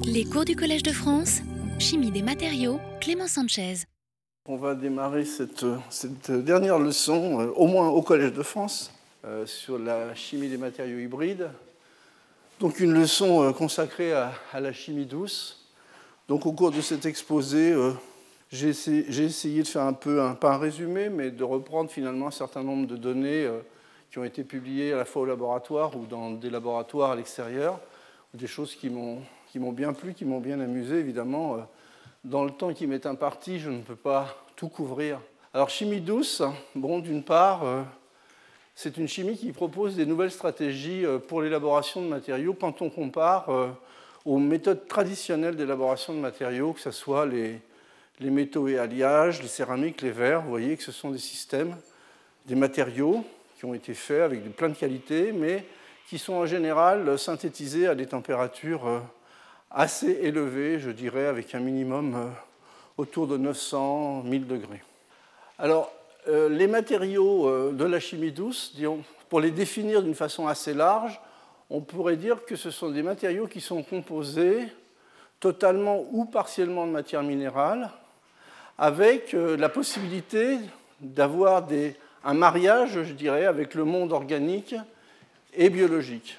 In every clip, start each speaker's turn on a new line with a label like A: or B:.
A: Les cours du Collège de France, Chimie des matériaux, Clément Sanchez.
B: On va démarrer cette, dernière leçon, euh, au moins au Collège de France, euh, sur la chimie des matériaux hybrides. Donc une leçon euh, consacrée à, la chimie douce. Donc au cours de cet exposé, j'ai essayé, de faire un peu, un, pas un résumé, mais de reprendre finalement un certain nombre de données qui ont été publiées à la fois au laboratoire ou dans des laboratoires à l'extérieur, des choses qui m'ont qui m'ont bien plu, qui m'ont bien amusé, évidemment. euh, Dans le temps qui m'est imparti, je ne peux pas tout couvrir. Alors, chimie douce, bon, d'une part, euh, c'est une chimie qui propose des nouvelles stratégies euh, pour l'élaboration de matériaux quand on compare aux méthodes traditionnelles d'élaboration de matériaux, que ce soit les, les métaux et alliages, les céramiques, les verres. Vous voyez que ce sont des systèmes, des matériaux qui ont été faits avec plein de qualités, mais qui sont en général synthétisés à des températures assez élevées, je dirais, avec un minimum euh, autour de 900, 1000 degrés. Alors, euh, les matériaux euh, de la chimie douce, pour les définir d'une façon assez large, on pourrait dire que ce sont des matériaux qui sont composés totalement ou partiellement de matière minérale, avec la possibilité d'avoir un mariage, je dirais, avec le monde organique et biologique.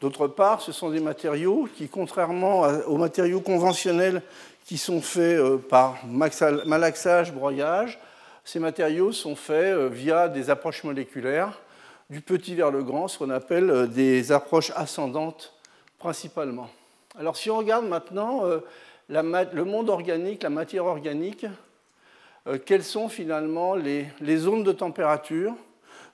B: D'autre part, ce sont des matériaux qui, contrairement aux matériaux conventionnels qui sont faits euh, par malaxage, broyage, ces matériaux sont faits euh, via des approches moléculaires, du petit vers le grand, ce qu'on appelle euh, des approches ascendantes principalement. Alors si on regarde maintenant le monde organique, la matière organique, quelles sont finalement les zones de température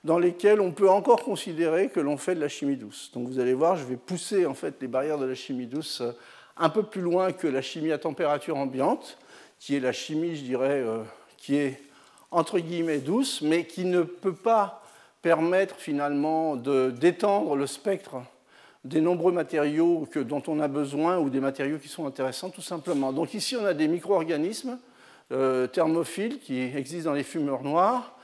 B: dans lesquelles on peut encore considérer que l'on fait de la chimie douce. Donc vous allez voir, je vais pousser en fait les barrières de la chimie douce euh, un peu plus loin que la chimie à température ambiante, qui est la chimie, je dirais, euh, qui est entre guillemets douce, mais qui ne peut pas permettre finalement d'étendre le spectre des nombreux matériaux dont on a besoin ou des matériaux qui sont intéressants tout simplement. Donc ici on a des micro-organismes euh, thermophiles qui existent dans les fumeurs noirs.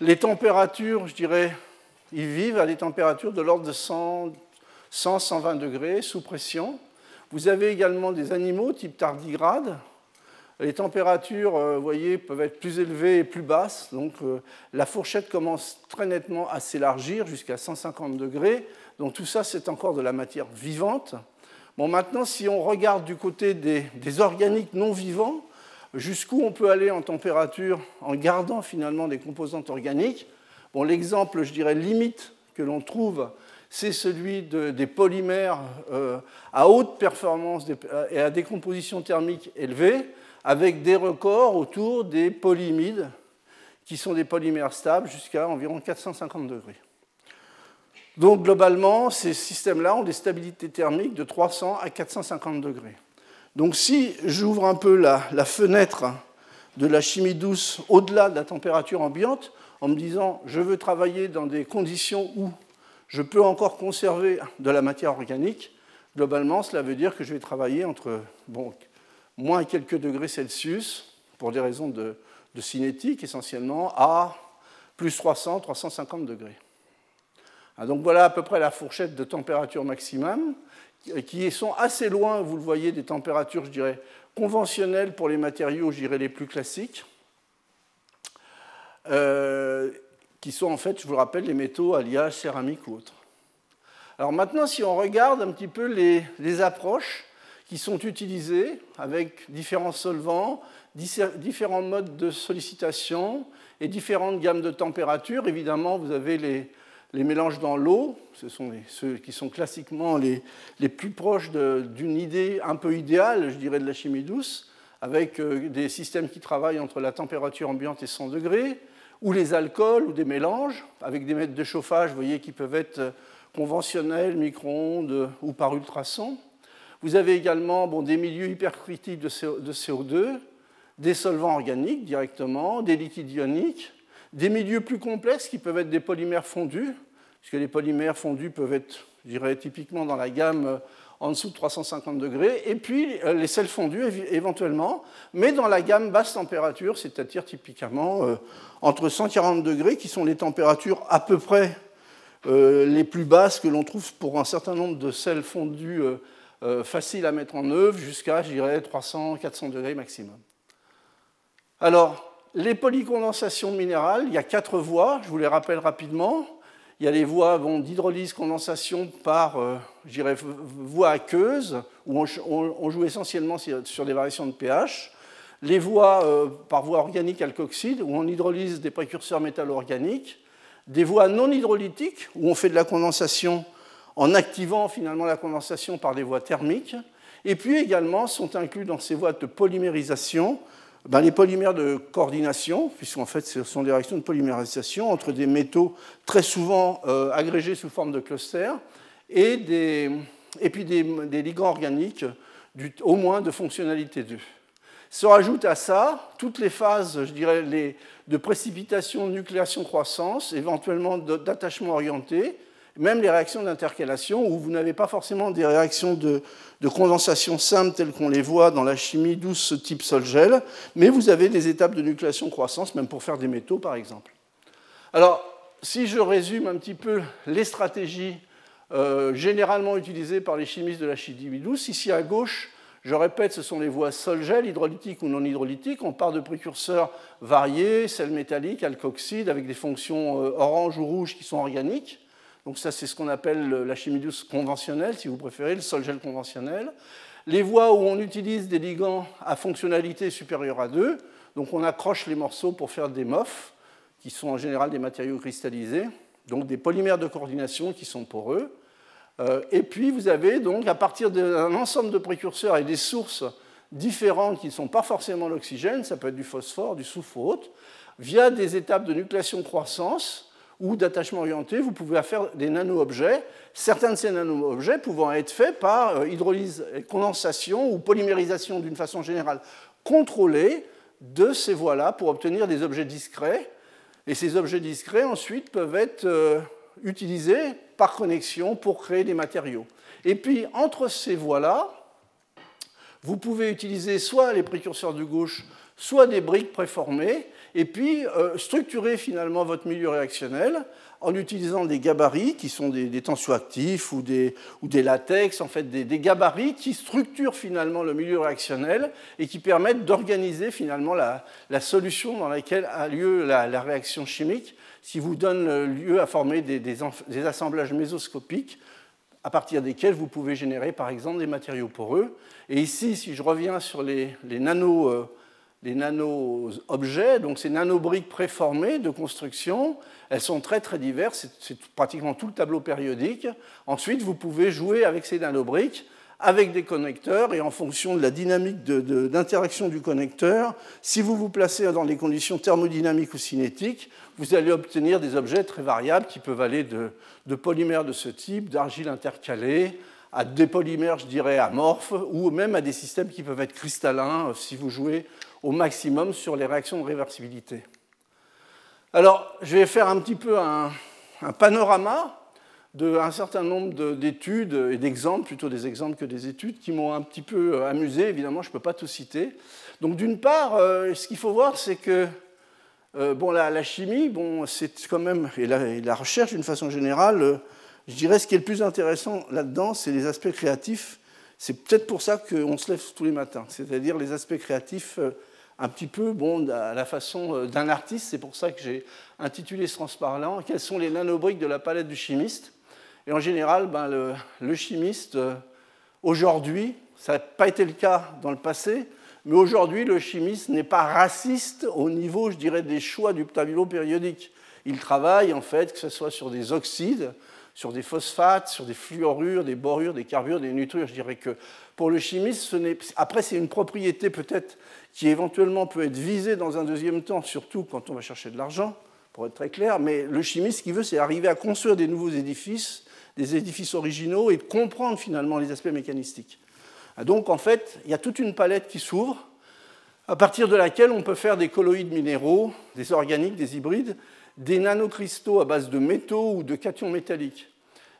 B: Les températures, je dirais, ils vivent à des températures de l'ordre de 100, 100, 120 degrés sous pression. Vous avez également des animaux type tardigrade. Les températures, euh, vous voyez, peuvent être plus élevées et plus basses. Donc euh, la fourchette commence très nettement à s'élargir jusqu'à 150 degrés. Donc tout ça, c'est encore de la matière vivante. Bon, maintenant, si on regarde du côté des, des organiques non vivants, jusqu'où on peut aller en température en gardant finalement des composantes organiques. Bon, L'exemple, je dirais, limite que l'on trouve, c'est celui de- des polymères euh, à haute performance et à décomposition thermique élevée, avec des records autour des polyimides, qui sont des polymères stables jusqu'à environ 450 degrés. Donc globalement, ces systèmes-là ont des stabilités thermiques de 300 à 450 degrés. Donc si j'ouvre un peu la, fenêtre de la chimie douce au-delà de la température ambiante, en me disant je veux travailler dans des conditions où je peux encore conserver de la matière organique, globalement cela veut dire que je vais travailler entre bon, moins quelques degrés Celsius, pour des raisons de, de cinétique essentiellement, à plus 300, 350 degrés. Ah, donc voilà à peu près la fourchette de température maximum, qui sont assez loin, vous le voyez, des températures, je dirais, conventionnelles pour les matériaux, je dirais, les plus classiques, euh, qui sont en fait, je vous le rappelle, les métaux, alliages, céramiques ou autres. Alors maintenant, si on regarde un petit peu les, les approches qui sont utilisées avec différents solvants, différents modes de sollicitation et différentes gammes de température, évidemment, vous avez les, les mélanges dans l'eau, ce sont ceux qui sont classiquement les, plus proches d'une idée un peu idéale, je dirais, de la chimie douce, avec euh, des systèmes qui travaillent entre la température ambiante et 100 degrés, ou les alcools, ou des mélanges, avec des mètres de chauffage, vous voyez, qui peuvent être conventionnels, micro-ondes ou par ultrasons. Vous avez également bon, des milieux hypercritiques de CO2, des solvants organiques directement, des liquides ioniques, des milieux plus complexes qui peuvent être des polymères fondus, puisque les polymères fondus peuvent être, je dirais, typiquement dans la gamme en dessous de 350 degrés, et puis euh, les sels fondus éventuellement, mais dans la gamme basse température, c'est-à-dire typiquement euh, entre 140 degrés, qui sont les températures à peu près euh, les plus basses que l'on trouve pour un certain nombre de sels fondus faciles à mettre en œuvre jusqu'à, je dirais, 300, 400 degrés maximum. Alors, les polycondensations minérales, il y a quatre voies, je vous les rappelle rapidement. Il y a les voies d'hydrolyse-condensation par, euh, voie aqueuse, où on, joue essentiellement sur des variations de pH. Les voies euh, par voie organique alkoxyde, où on hydrolyse des précurseurs métallo-organiques. Des voies non hydrolytiques, où on fait de la condensation en activant finalement la condensation par des voies thermiques. Et puis également sont inclus dans ces voies de polymérisation ben, les polymères de coordination, puisqu'en fait ce sont des réactions de polymérisation entre des métaux très souvent euh, agrégés sous forme de clusters et, des, puis des, ligands organiques au moins de fonctionnalité 2. Se rajoute à ça toutes les phases, je dirais, de précipitation, nucléation, croissance, éventuellement d'attachement orienté, même les réactions d'intercalation, où vous n'avez pas forcément des réactions de, condensation simple telles qu'on les voit dans la chimie douce type sol-gel, mais vous avez des étapes de nucléation-croissance, même pour faire des métaux, par exemple. Alors, si je résume un petit peu les stratégies euh, généralement utilisées par les chimistes de la chimie douce, ici à gauche, je répète, ce sont les voies sol-gel, hydrolytiques ou non hydrolytiques. On part de précurseurs variés, sel métallique, alkoxyde, avec des fonctions euh, orange ou rouge qui sont organiques. Donc ça, c'est ce qu'on appelle la chimie douce conventionnelle, si vous préférez, le sol-gel conventionnel. Les voies où on utilise des ligands à fonctionnalité supérieure à 2, donc on accroche les morceaux pour faire des MOF, qui sont en général des matériaux cristallisés, donc des polymères de coordination qui sont poreux. Euh, et puis vous avez donc à partir d'un ensemble de précurseurs et des sources différentes qui ne sont pas forcément l'oxygène, ça peut être du phosphore, du soufre ou autre, via des étapes de nucléation-croissance, ou d'attachement orienté, vous pouvez faire des nano-objets, certains de ces nano-objets pouvant être faits par euh, hydrolyse, condensation ou polymérisation d'une façon générale contrôlée de ces voies-là pour obtenir des objets discrets. Et ces objets discrets, ensuite, peuvent être euh, utilisés par connexion pour créer des matériaux. Et puis, entre ces voies-là, vous pouvez utiliser soit les précurseurs de gauche, soit des briques préformées, et puis euh, structurer finalement votre milieu réactionnel en utilisant des gabarits qui sont des, tensioactifs ou des, des, latex, en fait des, gabarits qui structurent finalement le milieu réactionnel et qui permettent d'organiser finalement la, solution dans laquelle a lieu la, réaction chimique, qui vous donne lieu à former des, assemblages mésoscopiques à partir desquels vous pouvez générer par exemple des matériaux poreux. Et ici, si je reviens sur les, les nano... Euh, les nano-objets, donc ces nanobriques préformées de construction. Elles sont très très diverses, c'est pratiquement tout le tableau périodique. Ensuite, vous pouvez jouer avec ces nanobriques avec des connecteurs et en fonction de la dynamique d'interaction du connecteur, si vous vous placez dans des conditions thermodynamiques ou cinétiques, vous allez obtenir des objets très variables qui peuvent aller de, de polymères de ce type, d'argile intercalée, à des polymères, je dirais, amorphes, ou même à des systèmes qui peuvent être cristallins si vous jouez au maximum sur les réactions de réversibilité. Alors, je vais faire un petit peu un, panorama d'un certain nombre d'études et d'exemples, plutôt des exemples que des études, qui m'ont un petit peu euh, amusé. Évidemment, je ne peux pas tout citer. Donc, d'une part, euh, ce qu'il faut voir, c'est que euh, bon, la, chimie, bon, c'est quand même, et la, recherche d'une façon générale, je dirais ce qui est le plus intéressant là-dedans, c'est les aspects créatifs. C'est peut-être pour ça qu'on se lève tous les matins, c'est-à-dire les aspects créatifs un petit peu bon, à la façon euh, d'un artiste. C'est pour ça que j'ai intitulé ce transparent Quelles sont les nanobriques de la palette du chimiste? Et en général, ben, le, chimiste, euh, aujourd'hui, ça n'a pas été le cas dans le passé, mais aujourd'hui, le chimiste n'est pas raciste au niveau, je dirais, des choix du tableau périodique. Il travaille, en fait, que ce soit sur des oxydes, sur des phosphates, sur des fluorures, des borures, des carbures, des nitrures. Je dirais que pour le chimiste, ce n'est... après, c'est une propriété peut-être qui éventuellement peut être visée dans un deuxième temps, surtout quand on va chercher de l'argent, pour être très clair, mais le chimiste, ce qu'il veut, c'est arriver à construire des nouveaux édifices, des édifices originaux, et comprendre finalement les aspects mécanistiques. Donc, en fait, il y a toute une palette qui s'ouvre, à partir de laquelle on peut faire des colloïdes minéraux, des organiques, des hybrides, des nanocristaux à base de métaux ou de cations métalliques.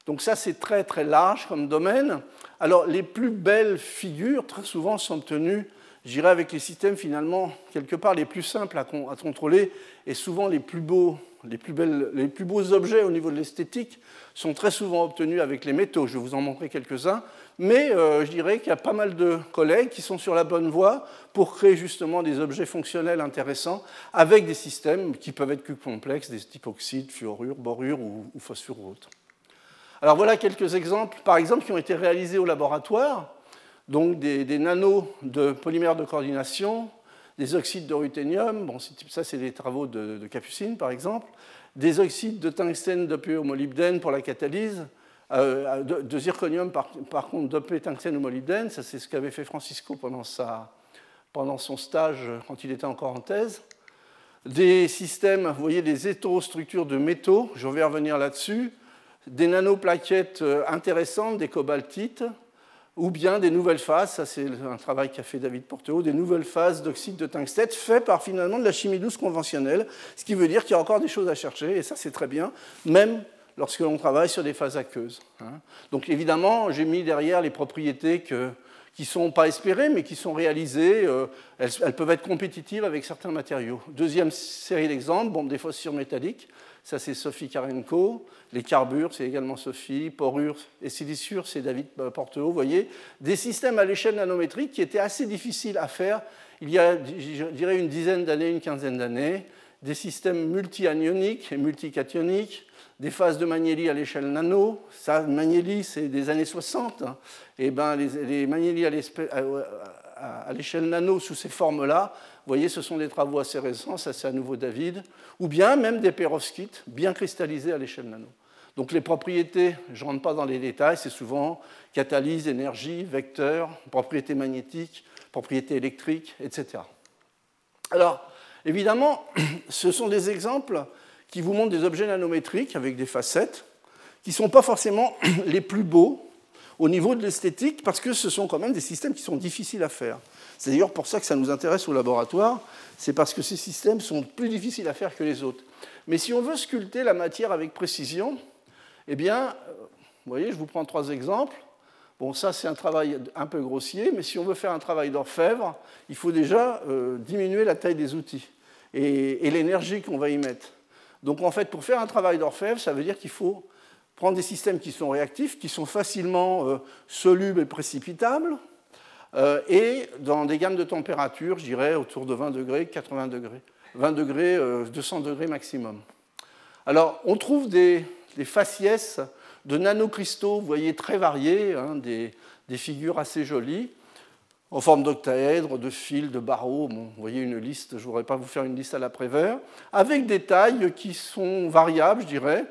B: Donc ça, c'est très très large comme domaine. Alors les plus belles figures, très souvent, sont obtenues, j'irais avec les systèmes finalement, quelque part, les plus simples à, contrôler, et souvent les plus beaux, les plus, belles, les plus beaux objets au niveau de l'esthétique sont très souvent obtenus avec les métaux. Je vous en montrer quelques-uns. mais euh, je dirais qu'il y a pas mal de collègues qui sont sur la bonne voie pour créer justement des objets fonctionnels intéressants avec des systèmes qui peuvent être plus complexes, des types oxydes, fluorure, borure ou, ou phosphore ou autres. Alors voilà quelques exemples, par exemple, qui ont été réalisés au laboratoire. Donc des, nanos de polymères de coordination, des oxydes de ruthénium, bon, ça c'est des travaux de, Capucine par exemple, des oxydes de tungstène dopés au molybdène pour la catalyse, euh, de, zirconium par, contre dopé tungstène au molybdène, ça c'est ce qu'avait fait Francisco pendant, pendant son stage quand il était encore en thèse. Des systèmes, vous voyez, des hétérostructures de métaux, je vais revenir là-dessus, des nanoplaquettes euh, intéressantes, des cobaltites, ou bien des nouvelles phases, ça c'est un travail qu'a fait David Porteau, des nouvelles phases d'oxyde de tungstène fait par finalement de la chimie douce conventionnelle, ce qui veut dire qu'il y a encore des choses à chercher, et ça c'est très bien, même lorsque l'on travaille sur des phases aqueuses. Hein. Donc évidemment, j'ai mis derrière les propriétés qui ne sont pas espérées, mais qui sont réalisées. Euh, elles, peuvent être compétitives avec certains matériaux. Deuxième série d'exemples, bon, des fossures métalliques. Ça, c'est Sophie Karenko. Les carbures, c'est également Sophie. Porures et siliciures, c'est David Porteau. Vous voyez, des systèmes à l'échelle nanométrique qui étaient assez difficiles à faire il y a, je dirais, une dizaine d'années, une quinzaine d'années. Des systèmes multi-anioniques et multicationiques, des phases de Magnelli à l'échelle nano. Ça, Magnelli, c'est des années 60. Et ben, les, les à l'échelle nano sous ces formes-là, vous voyez, ce sont des travaux assez récents, ça c'est à nouveau David, ou bien même des perovskites bien cristallisés à l'échelle nano. Donc les propriétés, je ne rentre pas dans les détails, c'est souvent catalyse, énergie, vecteur, propriétés magnétiques, propriétés électriques, etc. Alors, évidemment, ce sont des exemples qui vous montrent des objets nanométriques avec des facettes, qui ne sont pas forcément les plus beaux au niveau de l'esthétique, parce que ce sont quand même des systèmes qui sont difficiles à faire. C'est d'ailleurs pour ça que ça nous intéresse au laboratoire, c'est parce que ces systèmes sont plus difficiles à faire que les autres. Mais si on veut sculpter la matière avec précision, eh bien, vous voyez, je vous prends trois exemples. Bon, ça, c'est un travail un peu grossier, mais si on veut faire un travail d'orfèvre, il faut déjà euh, diminuer la taille des outils et, l'énergie qu'on va y mettre. Donc, en fait, pour faire un travail d'orfèvre, ça veut dire qu'il faut prendre des systèmes qui sont réactifs, qui sont facilement euh, solubles et précipitables, euh, et dans des gammes de température, je dirais autour de 20 degrés, 80 degrés, 20 degrés, 200 euh, degrés maximum. Alors, on trouve des, faciès de nanocristaux, vous voyez, très variés, hein, des, figures assez jolies, en forme d'octaèdre, de fils, de barreaux. vous voyez une liste, je ne voudrais pas vous faire une liste à l'après-vert, avec des tailles qui sont variables, je dirais,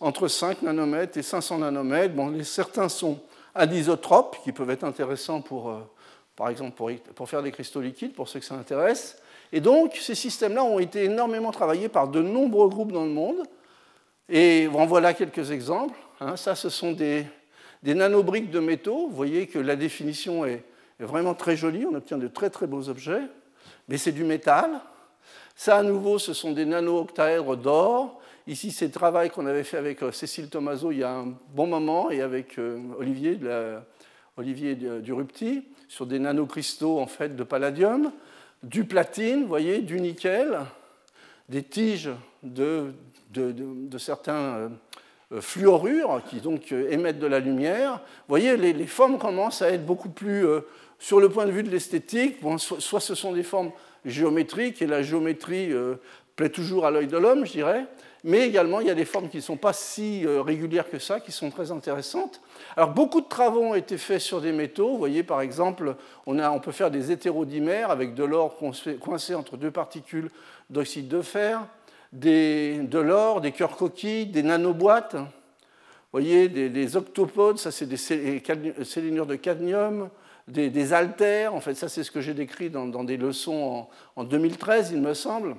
B: entre 5 nanomètres et 500 nanomètres. Bon, certains sont anisotropes, qui peuvent être intéressants pour, euh, par exemple pour, faire des cristaux liquides, pour ceux que ça intéresse. Et donc, ces systèmes-là ont été énormément travaillés par de nombreux groupes dans le monde. Et en voilà quelques exemples. Hein. ça, ce sont des, nanobriques de métaux. Vous voyez que la définition est, vraiment très jolie. On obtient de très très beaux objets. Mais c'est du métal. Ça, à nouveau, ce sont des nano-octaèdres d'or. Ici, c'est le travail qu'on avait fait avec euh, Cécile Tomaso il y a un bon moment et avec euh, Olivier, la, Durupti sur des nanocristaux en fait, de palladium, du platine, voyez, du nickel, des tiges de, certains euh, fluorures qui donc émettent de la lumière. Vous voyez, les, formes commencent à être beaucoup plus, sur le point de vue de l'esthétique, soit ce sont des formes géométriques, et la géométrie plaît toujours à l'œil de l'homme, je dirais, mais également il y a des formes qui ne sont pas si régulières que ça, qui sont très intéressantes. Alors beaucoup de travaux ont été faits sur des métaux. Vous voyez par exemple, on, peut faire des hétérodimères avec de l'or coincé entre deux particules d'oxyde de fer, de l'or, des cœurs coquilles, des nanoboîtes. Vous voyez, des, octopodes, ça c'est des sélénures de cadmium, des, des altères, en fait ça c'est ce que j'ai décrit dans, des leçons en 2013 il me semble.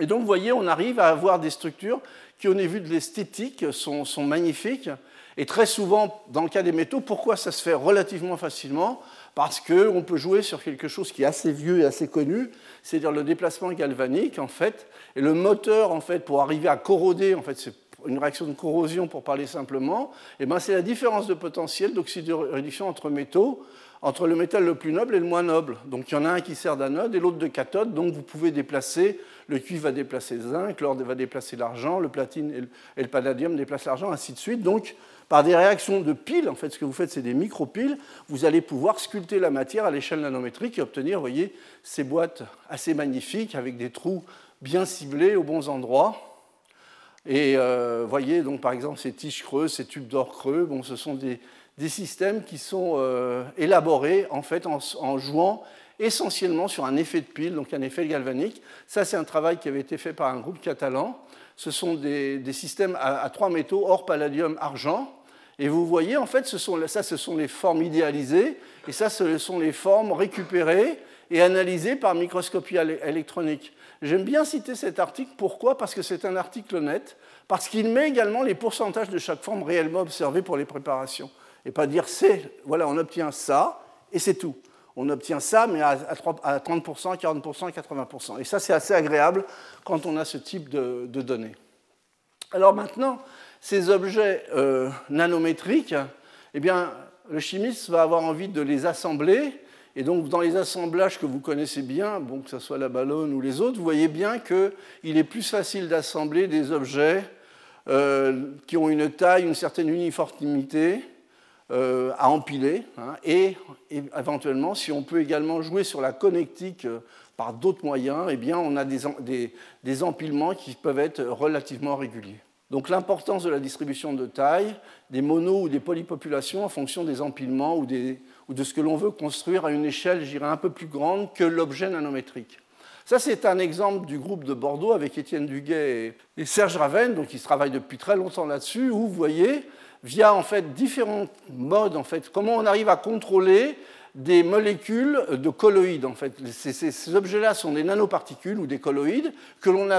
B: Et donc, vous voyez, on arrive à avoir des structures qui, au niveau de l'esthétique, sont, sont, magnifiques. Et très souvent, dans le cas des métaux, pourquoi ça se fait relativement facilement? Parce qu'on peut jouer sur quelque chose qui est assez vieux et assez connu, c'est-à-dire le déplacement galvanique, en fait. Et le moteur, en fait, pour arriver à corroder en fait, une réaction de corrosion pour parler simplement, eh ben, c'est la différence de potentiel d'oxydoréduction entre métaux, entre le métal le plus noble et le moins noble. Donc il y en a un qui sert d'anode et l'autre de cathode, donc vous pouvez déplacer, le cuivre va déplacer le zinc, l'or va déplacer l'argent, le platine et le palladium déplacent l'argent, ainsi de suite. Donc par des réactions de piles, en fait ce que vous faites c'est des micro-piles, vous allez pouvoir sculpter la matière à l'échelle nanométrique et obtenir, vous voyez, ces boîtes assez magnifiques avec des trous bien ciblés aux bons endroits. Et euh, voyez donc par exemple ces tiges creuses, ces tubes d'or creux, bon, ce sont des, systèmes qui sont euh, élaborés en fait en, jouant essentiellement sur un effet de pile, donc un effet galvanique. Ça c'est un travail qui avait été fait par un groupe catalan. Ce sont des, systèmes à, trois métaux, or, palladium, argent. Et vous voyez, en fait, ça, ce sont les formes idéalisées, et ça, ce sont les formes récupérées et analysées par microscopie électronique. J'aime bien citer cet article. Pourquoi? Parce que c'est un article net, parce qu'il met également les pourcentages de chaque forme réellement observée pour les préparations. Et pas dire c'est, voilà, on obtient ça, et c'est tout. On obtient ça, mais à 30%, à 40%, à 80%. Et ça, c'est assez agréable quand on a ce type de, données. Alors maintenant, ces objets euh, nanométriques, eh bien, le chimiste va avoir envie de les assembler et donc, dans les assemblages que vous connaissez bien, bon, que ce soit la ballonne ou les autres, vous voyez bien qu'il est plus facile d'assembler des objets euh, qui ont une taille, une certaine uniformité euh, à empiler. Hein, et, éventuellement, si on peut également jouer sur la connectique euh, par d'autres moyens, eh bien, on a des, des empilements qui peuvent être relativement réguliers. Donc l'importance de la distribution de taille, des monos ou des polypopulations en fonction des empilements ou, de ce que l'on veut construire à une échelle, j'irais, un peu plus grande que l'objet nanométrique. Ça, c'est un exemple du groupe de Bordeaux avec Étienne Duguet et Serge Raven, donc ils travaillent depuis très longtemps là-dessus, où vous voyez, via en fait différents modes, en fait, comment on arrive à contrôler des molécules de colloïdes. En fait. Ces, objets-là sont des nanoparticules ou des colloïdes que l'on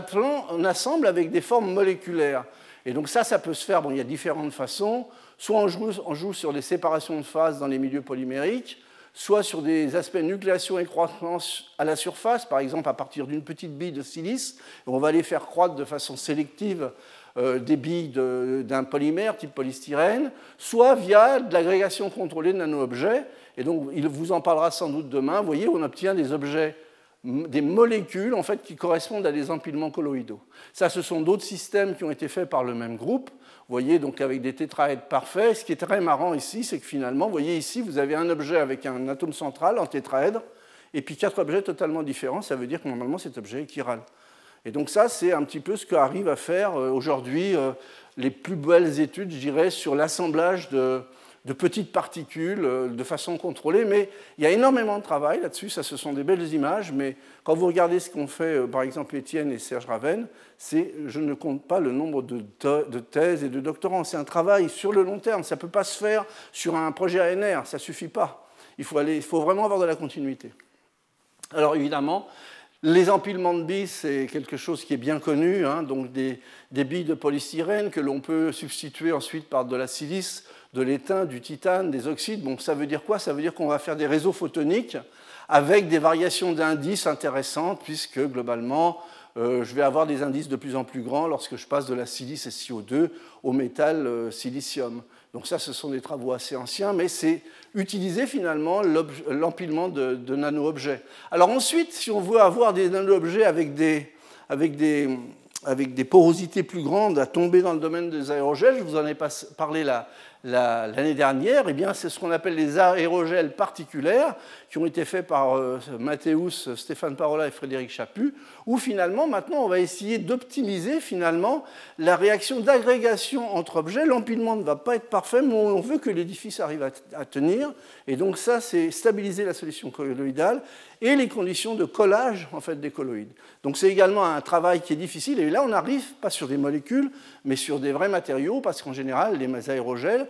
B: assemble avec des formes moléculaires. Et donc ça, ça peut se faire, bon, il y a différentes façons. Soit on joue, on joue sur des séparations de phases dans les milieux polymériques, soit sur des aspects nucléation et croissance à la surface, par exemple à partir d'une petite bille de silice. On va les faire croître de façon sélective des billes d'un polymère type polystyrène, soit via de l'agrégation contrôlée de nano-objets. Et donc, il vous en parlera sans doute demain. Vous voyez, on obtient des objets des molécules en fait, qui correspondent à des empilements colloïdaux. Ça, ce sont d'autres systèmes qui ont été faits par le même groupe. Vous voyez, donc avec des tétraèdres parfaits. Ce qui est très marrant ici, c'est que finalement, vous voyez ici, vous avez un objet avec un atome central en tétraèdre, et puis quatre objets totalement différents. Ça veut dire que normalement, cet objet est chiral. Et donc ça, c'est un petit peu ce qu'arrivent à faire euh, aujourd'hui euh, les plus belles études, je dirais, sur l'assemblage de, petites particules euh, de façon contrôlée, mais il y a énormément de travail là-dessus, ça ce sont des belles images, mais quand vous regardez ce qu'ont fait par exemple Étienne et Serge Raven, c'est, je ne compte pas le nombre de, de thèses et de doctorants, c'est un travail sur le long terme, ça ne peut pas se faire sur un projet ANR, ça ne suffit pas, il faut, aller, il faut vraiment avoir de la continuité. Alors évidemment, les empilements de billes, c'est quelque chose qui est bien connu, hein, donc des, billes de polystyrène que l'on peut substituer ensuite par de la silice de l'étain, du titane, des oxydes. Bon, ça veut dire quoi? Ça veut dire qu'on va faire des réseaux photoniques avec des variations d'indices intéressantes, puisque globalement, euh, je vais avoir des indices de plus en plus grands lorsque je passe de la silice SiO2 au métal euh, silicium. Donc ça, ce sont des travaux assez anciens, mais c'est utiliser finalement l'empilement de, nano-objets. Alors ensuite, si on veut avoir des nano-objets avec des, avec des, avec des porosités plus grandes à tomber dans le domaine des aérogels, je vous en ai parlé l'année dernière, eh c'est ce qu'on appelle les aérogels particulaires qui ont été faits par euh, Mathéus, Stéphane Parola et Frédéric Chaput, où finalement, maintenant, on va essayer d'optimiser finalement la réaction d'agrégation entre objets. L'empilement ne va pas être parfait, mais on veut que l'édifice arrive à, tenir. Et donc ça, c'est stabiliser la solution colloïdale et les conditions de collage en fait, des colloïdes. Donc c'est également un travail qui est difficile. Et là, on n'arrive pas sur des molécules, mais sur des vrais matériaux, parce qu'en général, les aérogels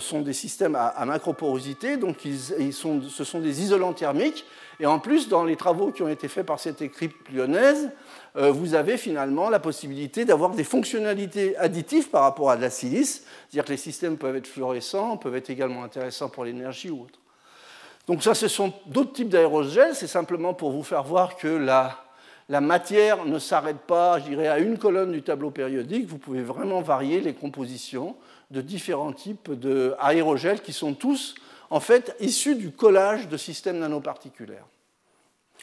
B: sont des systèmes à, macroporosité, donc ils, sont, ce sont des isolants thermiques. Et en plus, dans les travaux qui ont été faits par cette équipe lyonnaise, euh, vous avez finalement la possibilité d'avoir des fonctionnalités additives par rapport à de la silice, c'est-à-dire que les systèmes peuvent être fluorescents, peuvent être également intéressants pour l'énergie ou autre. Donc ça, ce sont d'autres types d'aérogels, c'est simplement pour vous faire voir que la, la matière ne s'arrête pas, je dirais, à une colonne du tableau périodique. Vous pouvez vraiment varier les compositions de différents types d'aérogels qui sont tous, en fait, issus du collage de systèmes nanoparticulaires.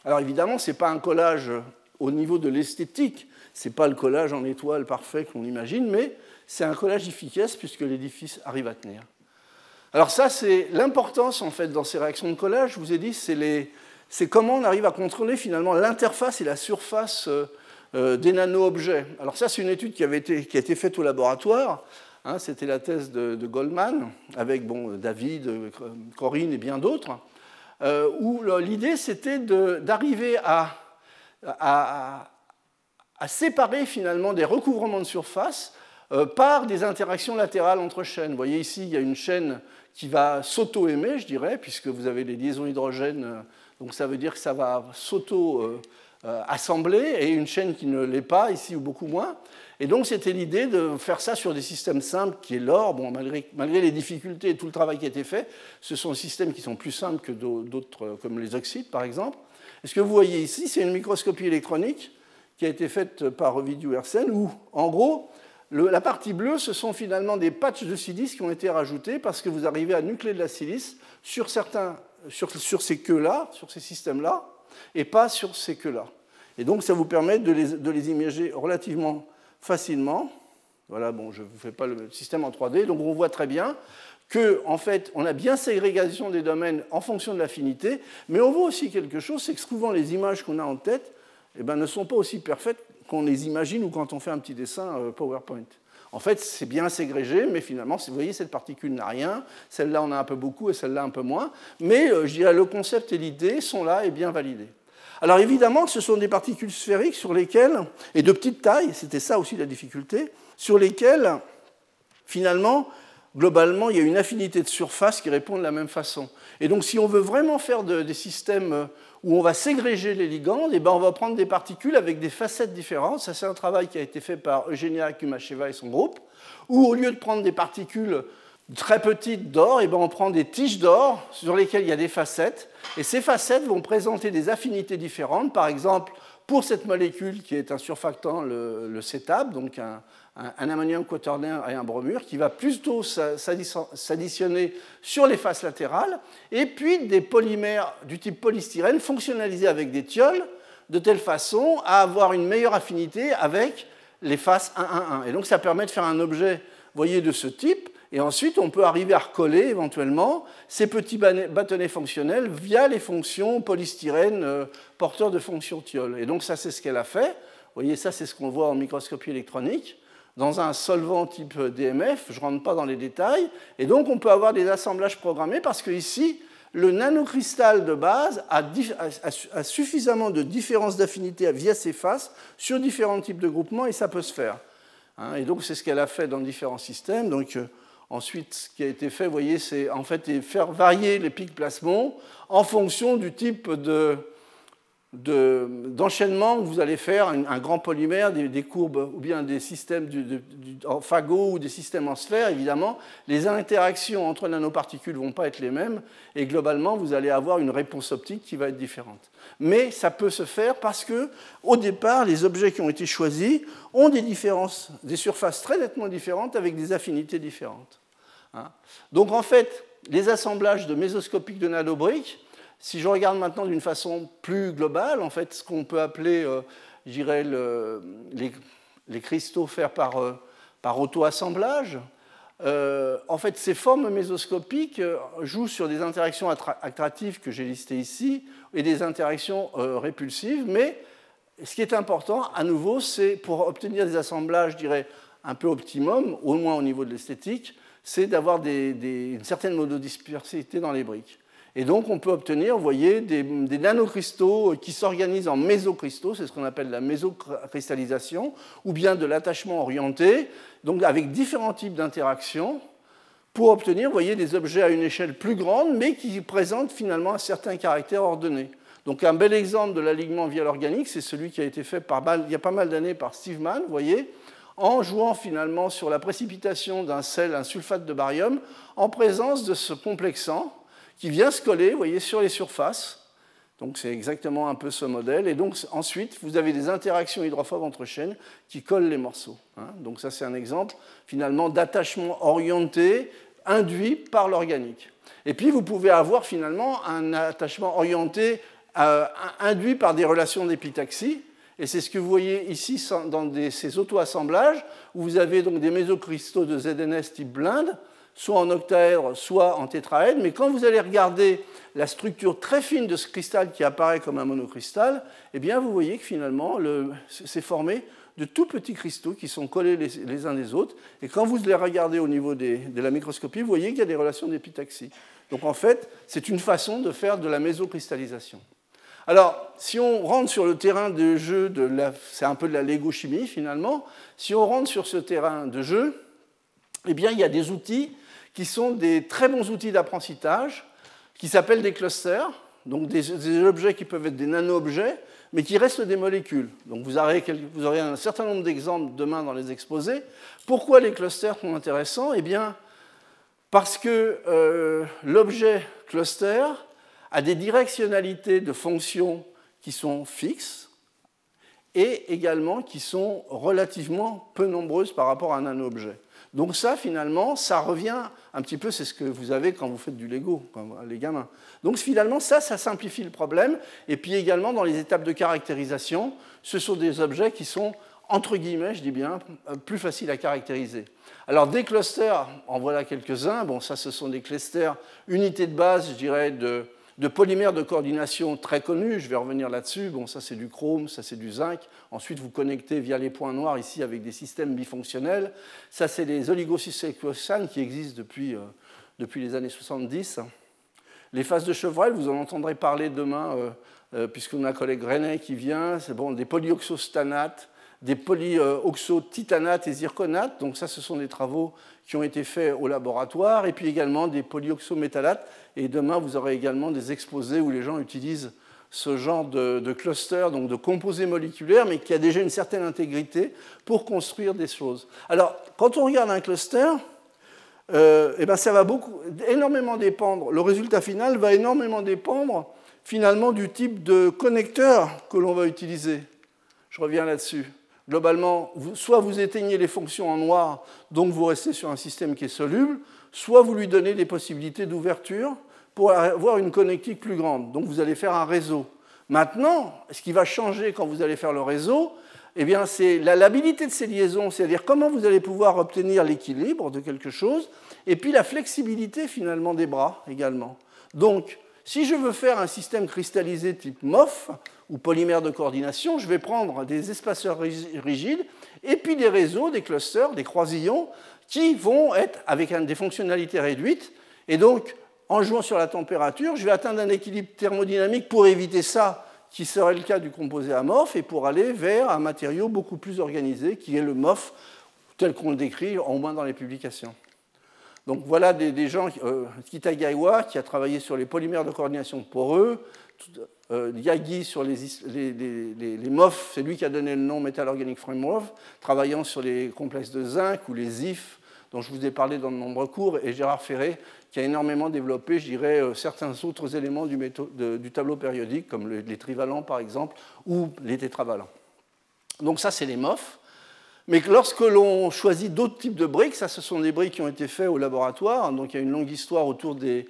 B: Alors évidemment, ce n'est pas un collage au niveau de l'esthétique, ce n'est pas le collage en étoile parfait qu'on imagine, mais c'est un collage efficace puisque l'édifice arrive à tenir. Alors ça, c'est l'importance en fait dans ces réactions de collage. Je vous ai dit, c'est comment on arrive à contrôler finalement l'interface et la surface euh, des nano-objets. Alors ça, c'est une étude qui, avait été, qui a été faite au laboratoire. Hein, c'était la thèse de, Goldman avec David, Corinne et bien d'autres, euh, où l'idée c'était d'arriver à, séparer finalement des recouvrements de surface euh, par des interactions latérales entre chaînes. Vous voyez ici, il y a une chaîne qui va s'auto-aimer, je dirais, puisque vous avez des liaisons hydrogènes, euh, donc ça veut dire que ça va s'auto-assembler, et une chaîne qui ne l'est pas, ici ou beaucoup moins. Et donc c'était l'idée de faire ça sur des systèmes simples, qui est l'or. Malgré, malgré, les difficultés et tout le travail qui a été fait, ce sont des systèmes qui sont plus simples que d'autres, comme les oxydes par exemple. Et ce que vous voyez ici, c'est une microscopie électronique qui a été faite par Ovidiu Hersen, où en gros, la partie bleue, ce sont finalement des patchs de silice qui ont été rajoutés parce que vous arrivez à nucléer de la silice sur, certains, sur, ces queues-là, sur ces systèmes-là, et pas sur ces queues-là. Et donc, ça vous permet de les, de les imager relativement facilement. Voilà, bon, je ne vous fais pas le système en 3D, donc on voit très bien que, en fait, on a bien ségrégation des domaines en fonction de l'affinité, mais on voit aussi quelque chose, c'est que souvent les images qu'on a en tête eh ben, ne sont pas aussi parfaites qu'on les imagine ou quand on fait un petit dessin euh, PowerPoint. En fait, c'est bien ségrégé, mais finalement, vous voyez, cette particule n'a rien, celle-là on a un peu beaucoup et celle-là un peu moins, mais euh, je dirais le concept et l'idée sont là et bien validés. Alors évidemment, ce sont des particules sphériques sur lesquelles, et de petite taille, c'était ça aussi la difficulté, sur lesquelles, finalement, globalement, il y a une affinité de surface qui répond de la même façon. Et donc, si on veut vraiment faire des systèmes où on va ségréger les ligands, et eh ben on va prendre des particules avec des facettes différentes. Ça, c'est un travail qui a été fait par Eugenia Kumasheva et son groupe, où au lieu de prendre des particules très petites d'or, et eh ben on prend des tiges d'or sur lesquelles il y a des facettes, et ces facettes vont présenter des affinités différentes. Par exemple, pour cette molécule qui est un surfactant, le, le CETAB, donc un, un, ammonium quaternaire et un bromure qui va plutôt s'additionner sur les faces latérales, et puis des polymères du type polystyrène fonctionnalisés avec des thiols, de telle façon à avoir une meilleure affinité avec les faces 1-1-1. Et donc ça permet de faire un objet, voyez, de ce type, et ensuite on peut arriver à recoller éventuellement ces petits bâtonnets fonctionnels via les fonctions polystyrène euh, porteurs de fonctions thiol. Et donc ça c'est ce qu'elle a fait. Vous voyez, ça c'est ce qu'on voit en microscopie électronique dans un solvant type DMF, je ne rentre pas dans les détails, et donc on peut avoir des assemblages programmés parce que ici, le nanocristal de base a, suffisamment de différences d'affinité via ses faces sur différents types de groupements et ça peut se faire. Hein. et donc c'est ce qu'elle a fait dans différents systèmes. Donc, euh, ensuite, ce qui a été fait, vous voyez, c'est en fait faire varier les pics plasmons en fonction du type de, d'enchaînement où vous allez faire un, grand polymère, des, courbes ou bien des systèmes en fagot ou des systèmes en sphère, évidemment, les interactions entre nanoparticules ne vont pas être les mêmes et globalement, vous allez avoir une réponse optique qui va être différente. Mais ça peut se faire parce que, au départ, les objets qui ont été choisis ont des différences, des surfaces très nettement différentes avec des affinités différentes. Hein. Donc, en fait, les assemblages de mésoscopiques de nanobriques si je regarde maintenant d'une façon plus globale, en fait, ce qu'on peut appeler, euh, les, cristaux faits par, euh, auto-assemblage, euh, en fait, ces formes mésoscopiques jouent sur des interactions attractives que j'ai listées ici et des interactions répulsives, mais ce qui est important, à nouveau, c'est pour obtenir des assemblages, dirais, un peu optimum, au moins au niveau de l'esthétique, c'est d'avoir une certaine monodispersité dans les briques. Et donc, on peut obtenir, voyez, des, nanocristaux qui s'organisent en mésocristaux, c'est ce qu'on appelle la mésocristallisation, ou bien de l'attachement orienté, donc avec différents types d'interactions, pour obtenir, voyez, des objets à une échelle plus grande, mais qui présentent finalement un certain caractère ordonné. Donc, un bel exemple de l'alignement via l'organique, c'est celui qui a été fait par, il y a pas mal d'années par Steve Mann, voyez, en jouant finalement sur la précipitation d'un sel, un sulfate de barium, en présence de ce complexant qui vient se coller, voyez, sur les surfaces. Donc c'est exactement un peu ce modèle. Et donc ensuite, vous avez des interactions hydrophobes entre chaînes qui collent les morceaux. Hein. Donc ça, c'est un exemple finalement d'attachement orienté induit par l'organique. Et puis vous pouvez avoir finalement un attachement orienté euh, induit par des relations d'épitaxie. Et c'est ce que vous voyez ici dans ces auto-assemblages, où vous avez donc des mésocristaux de ZNS type blinde, soit en octaèdre, soit en tétraèdre. Mais quand vous allez regarder la structure très fine de ce cristal qui apparaît comme un monocristal, eh bien vous voyez que finalement, c'est formé de tout petits cristaux qui sont collés les, uns des autres. Et quand vous les regardez au niveau de la microscopie, vous voyez qu'il y a des relations d'épitaxie. Donc en fait, c'est une façon de faire de la mésocristallisation. Alors, si on rentre sur le terrain de jeu, de c'est un peu de la Lego-chimie finalement, si on rentre sur ce terrain de jeu, eh bien, il y a des outils qui sont des très bons outils d'apprentissage, qui s'appellent des clusters, donc des, objets qui peuvent être des nano-objets, mais qui restent des molécules. Donc vous aurez, un certain nombre d'exemples demain dans les exposés. Pourquoi les clusters sont intéressants? Eh bien, parce que euh, l'objet cluster a des directionnalités de fonctions qui sont fixes et également qui sont relativement peu nombreuses par rapport à un nano-objet. Donc ça, finalement, ça revient un petit peu, c'est ce que vous avez quand vous faites du Lego, les gamins. Donc finalement, ça, ça simplifie le problème. Et puis également, dans les étapes de caractérisation, ce sont des objets qui sont, entre guillemets, je dis bien, plus faciles à caractériser. Alors des clusters, en voilà quelques-uns. Bon, ça, ce sont des clusters, unités de base, je dirais, de de polymères de coordination très connus, je vais revenir là-dessus. Bon, ça c'est du chrome, ça c'est du zinc. Ensuite, vous connectez via les points noirs ici avec des systèmes bifonctionnels. Ça c'est les oligocyclosanes qui existent depuis, euh, depuis les années 70. Les phases de Chevrel, vous en entendrez parler demain, euh, euh, puisqu'on a un collègue René qui vient. C'est bon, des polyoxostanates, des polyoxotitanates et zirconates. Donc ça, ce sont des travaux qui ont été faits au laboratoire, et puis également des polyoxométallates. Et demain, vous aurez également des exposés où les gens utilisent ce genre de, de cluster, donc de composés moléculaires, mais qui a déjà une certaine intégrité pour construire des choses. Alors, quand on regarde un cluster, euh, eh ben ça va beaucoup, énormément dépendre, le résultat final va énormément dépendre finalement du type de connecteur que l'on va utiliser. Je reviens là-dessus. Globalement, soit vous éteignez les fonctions en noir, donc vous restez sur un système qui est soluble, soit vous lui donnez des possibilités d'ouverture pour avoir une connectique plus grande. Donc vous allez faire un réseau. Maintenant, ce qui va changer quand vous allez faire le réseau, eh c'est la labilité de ces liaisons, c'est-à-dire comment vous allez pouvoir obtenir l'équilibre de quelque chose, et puis la flexibilité finalement des bras également. Donc, si je veux faire un système cristallisé type MOF, ou polymères de coordination, je vais prendre des espaceurs rigides et puis des réseaux, des clusters, des croisillons qui vont être avec des fonctionnalités réduites. Et donc, en jouant sur la température, je vais atteindre un équilibre thermodynamique pour éviter ça, qui serait le cas du composé amorphe, et pour aller vers un matériau beaucoup plus organisé, qui est le MOF, tel qu'on le décrit, au moins dans les publications. Donc voilà des, gens, euh, Kitagaiwa, qui a travaillé sur les polymères de coordination poreux, euh, Yagi sur les, les, MOF, c'est lui qui a donné le nom Metal Organic Framework, travaillant sur les complexes de zinc ou les IF, dont je vous ai parlé dans de nombreux cours, et Gérard Ferré, qui a énormément développé, je dirais, euh, certains autres éléments du, du tableau périodique, comme les trivalents par exemple, ou les tétravalents. Donc ça, c'est les MOF. Mais lorsque l'on choisit d'autres types de briques, ça ce sont des briques qui ont été faites au laboratoire, donc il y a une longue histoire autour des,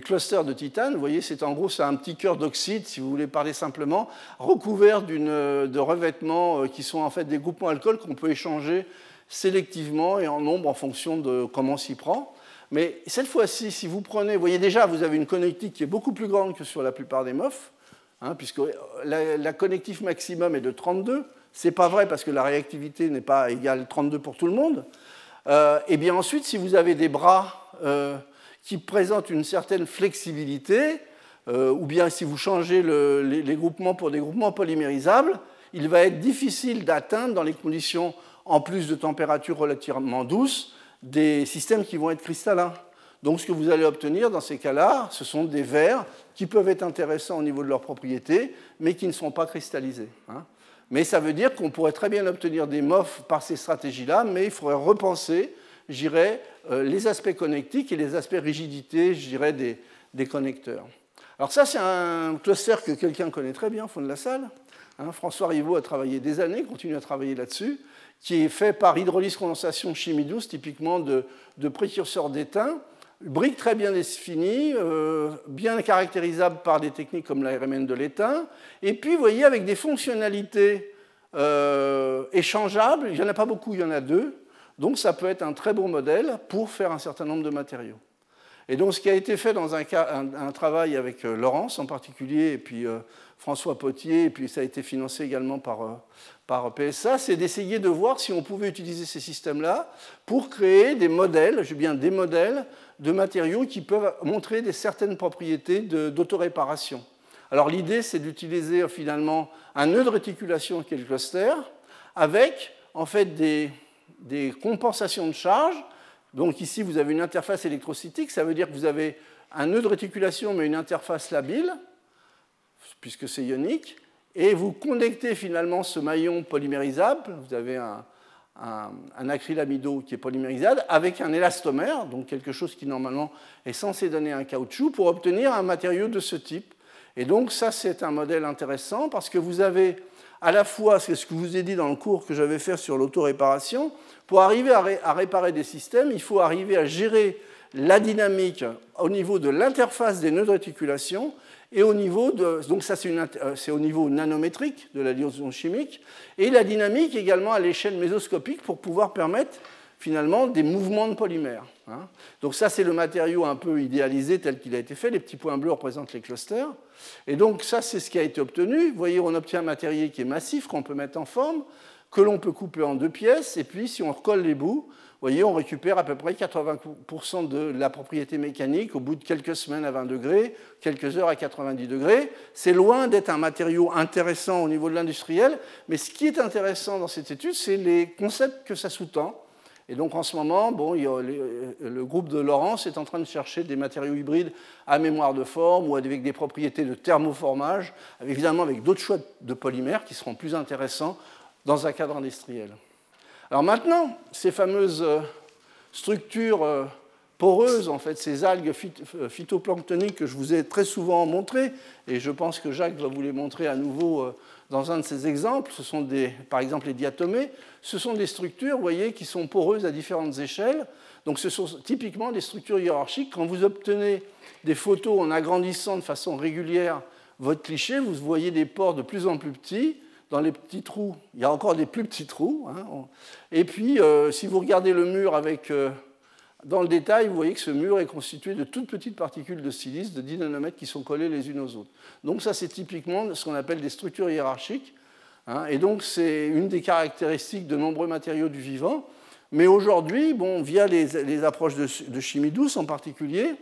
B: clusters de titane. Vous voyez, c'est en gros c'est un petit cœur d'oxyde, si vous voulez parler simplement, recouvert de revêtements euh, qui sont en fait des groupements alcool qu'on peut échanger sélectivement et en nombre en fonction de comment on s'y prend. Mais cette fois-ci, si vous prenez, vous voyez déjà, vous avez une connectique qui est beaucoup plus grande que sur la plupart des MOF, hein, puisque la, la maximum est de 32. C'est pas vrai parce que la réactivité n'est pas égale 32 pour tout le monde. Euh, et bien ensuite, si vous avez des bras euh, qui présentent une certaine flexibilité, euh, ou bien si vous changez les, groupements pour des groupements polymérisables, il va être difficile d'atteindre dans les conditions, en plus de température relativement douce, des systèmes qui vont être cristallins. Donc ce que vous allez obtenir dans ces cas-là, ce sont des verres qui peuvent être intéressants au niveau de leurs propriétés, mais qui ne sont pas cristallisés. Hein. Mais ça veut dire qu'on pourrait très bien obtenir des MOF par ces stratégies-là, mais il faudrait repenser j'irais, euh, les aspects connectiques et les aspects rigidité, je dirais, des, connecteurs. Alors ça, c'est un cluster que quelqu'un connaît très bien au fond de la salle. Hein. François Rivaud a travaillé des années, continue à travailler là-dessus, qui est fait par hydrolyse condensation chimie douce, typiquement de, précurseurs d'étain, briques très bien définies, euh, bien caractérisables par des techniques comme la RMN de l'étain, et puis, vous voyez, avec des fonctionnalités euh, échangeables, il n'y en a pas beaucoup, il y en a deux, donc ça peut être un très bon modèle pour faire un certain nombre de matériaux. Et donc ce qui a été fait dans un, travail avec euh, Laurence en particulier, et puis François Potier, et puis ça a été financé également par, par PSA, c'est d'essayer de voir si on pouvait utiliser ces systèmes-là pour créer des modèles, je bien des modèles de matériaux qui peuvent montrer des certaines propriétés d'autoréparation. Alors l'idée, c'est d'utiliser finalement un nœud de réticulation qui est le cluster, avec en fait des, des compensations de charge. Donc ici, vous avez une interface électrocytique, ça veut dire que vous avez un nœud de réticulation, mais une interface labile, puisque c'est ionique, et vous connectez finalement ce maillon polymérisable, vous avez un, un, acrylamido qui est polymérisable, avec un élastomère, donc quelque chose qui normalement est censé donner un caoutchouc, pour obtenir un matériau de ce type. Et donc ça, c'est un modèle intéressant, parce que vous avez à la fois, c'est ce que je vous ai dit dans le cours que j'avais fait sur l'autoréparation, pour arriver à, réparer des systèmes, il faut arriver à gérer la dynamique au niveau de l'interface des nœuds de réticulation et au niveau de. Donc, ça, c'est euh, au niveau nanométrique de la liaison chimique, et la dynamique également à l'échelle mésoscopique pour pouvoir permettre finalement des mouvements de polymères. Hein. Donc ça, c'est le matériau un peu idéalisé tel qu'il a été fait. Les petits points bleus représentent les clusters. Et donc ça, c'est ce qui a été obtenu. Vous voyez, on obtient un matériau qui est massif, qu'on peut mettre en forme que l'on peut couper en deux pièces, et puis si on recolle les bouts, voyez, on récupère à peu près 80% de la propriété mécanique au bout de quelques semaines à 20 degrés, quelques heures à 90 degrés. C'est loin d'être un matériau intéressant au niveau de l'industriel, mais ce qui est intéressant dans cette étude, c'est les concepts que ça sous-tend. Et donc en ce moment, bon, le groupe de Laurence est en train de chercher des matériaux hybrides à mémoire de forme ou avec des propriétés de thermoformage, évidemment avec d'autres choix de polymères qui seront plus intéressants dans un cadre industriel. Alors maintenant, ces fameuses euh, structures euh, poreuses, en fait, ces algues euh, phytoplanctoniques que je vous ai très souvent montrées, et je pense que Jacques va vous les montrer à nouveau dans un de ces exemples, ce sont des, par exemple les diatomées, ce sont des structures, voyez, qui sont poreuses à différentes échelles. Donc ce sont typiquement des structures hiérarchiques. Quand vous obtenez des photos en agrandissant de façon régulière votre cliché, vous voyez des pores de plus en plus petits dans les petits trous, il y a encore des plus petits trous. Hein. Et puis, euh, si vous regardez le mur avec, euh, dans le détail, vous voyez que ce mur est constitué de toutes petites particules de silice de 10 nanomètres qui sont collées les unes aux autres. Donc ça, c'est typiquement ce qu'on appelle des structures hiérarchiques. Hein. Et donc, c'est une des caractéristiques de nombreux matériaux du vivant. Mais aujourd'hui, bon, via les, approches de, chimie douce en particulier,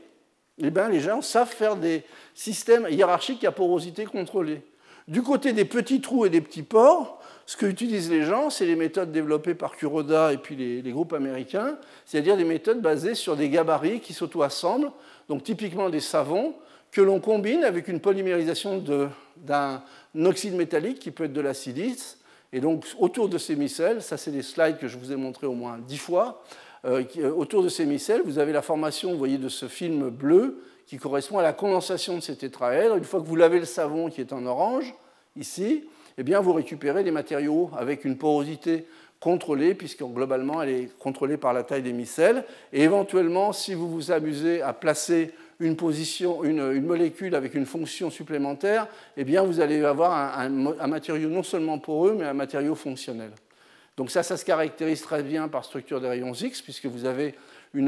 B: eh ben, les gens savent faire des systèmes hiérarchiques à porosité contrôlée. Du côté des petits trous et des petits pores, ce que utilisent les gens, c'est les méthodes développées par Kuroda et puis les, groupes américains, c'est-à-dire des méthodes basées sur des gabarits qui s'auto-assemblent, donc typiquement des savons, que l'on combine avec une polymérisation d'un oxyde métallique qui peut être de la silice. Et donc autour de ces micelles, ça c'est des slides que je vous ai montrés au moins dix fois, euh, euh, autour de ces micelles, vous avez la formation, vous voyez, de ce film bleu qui correspond à la condensation de ces tétraèdres. Une fois que vous lavez le savon qui est en orange, ici, eh bien, vous récupérez des matériaux avec une porosité contrôlée, puisque globalement, elle est contrôlée par la taille des micelles. Et éventuellement, si vous vous amusez à placer une, position, une, molécule avec une fonction supplémentaire, eh bien, vous allez avoir un, un, matériau non seulement poreux, mais un matériau fonctionnel. Donc ça, ça se caractérise très bien par structure des rayons X, puisque vous avez un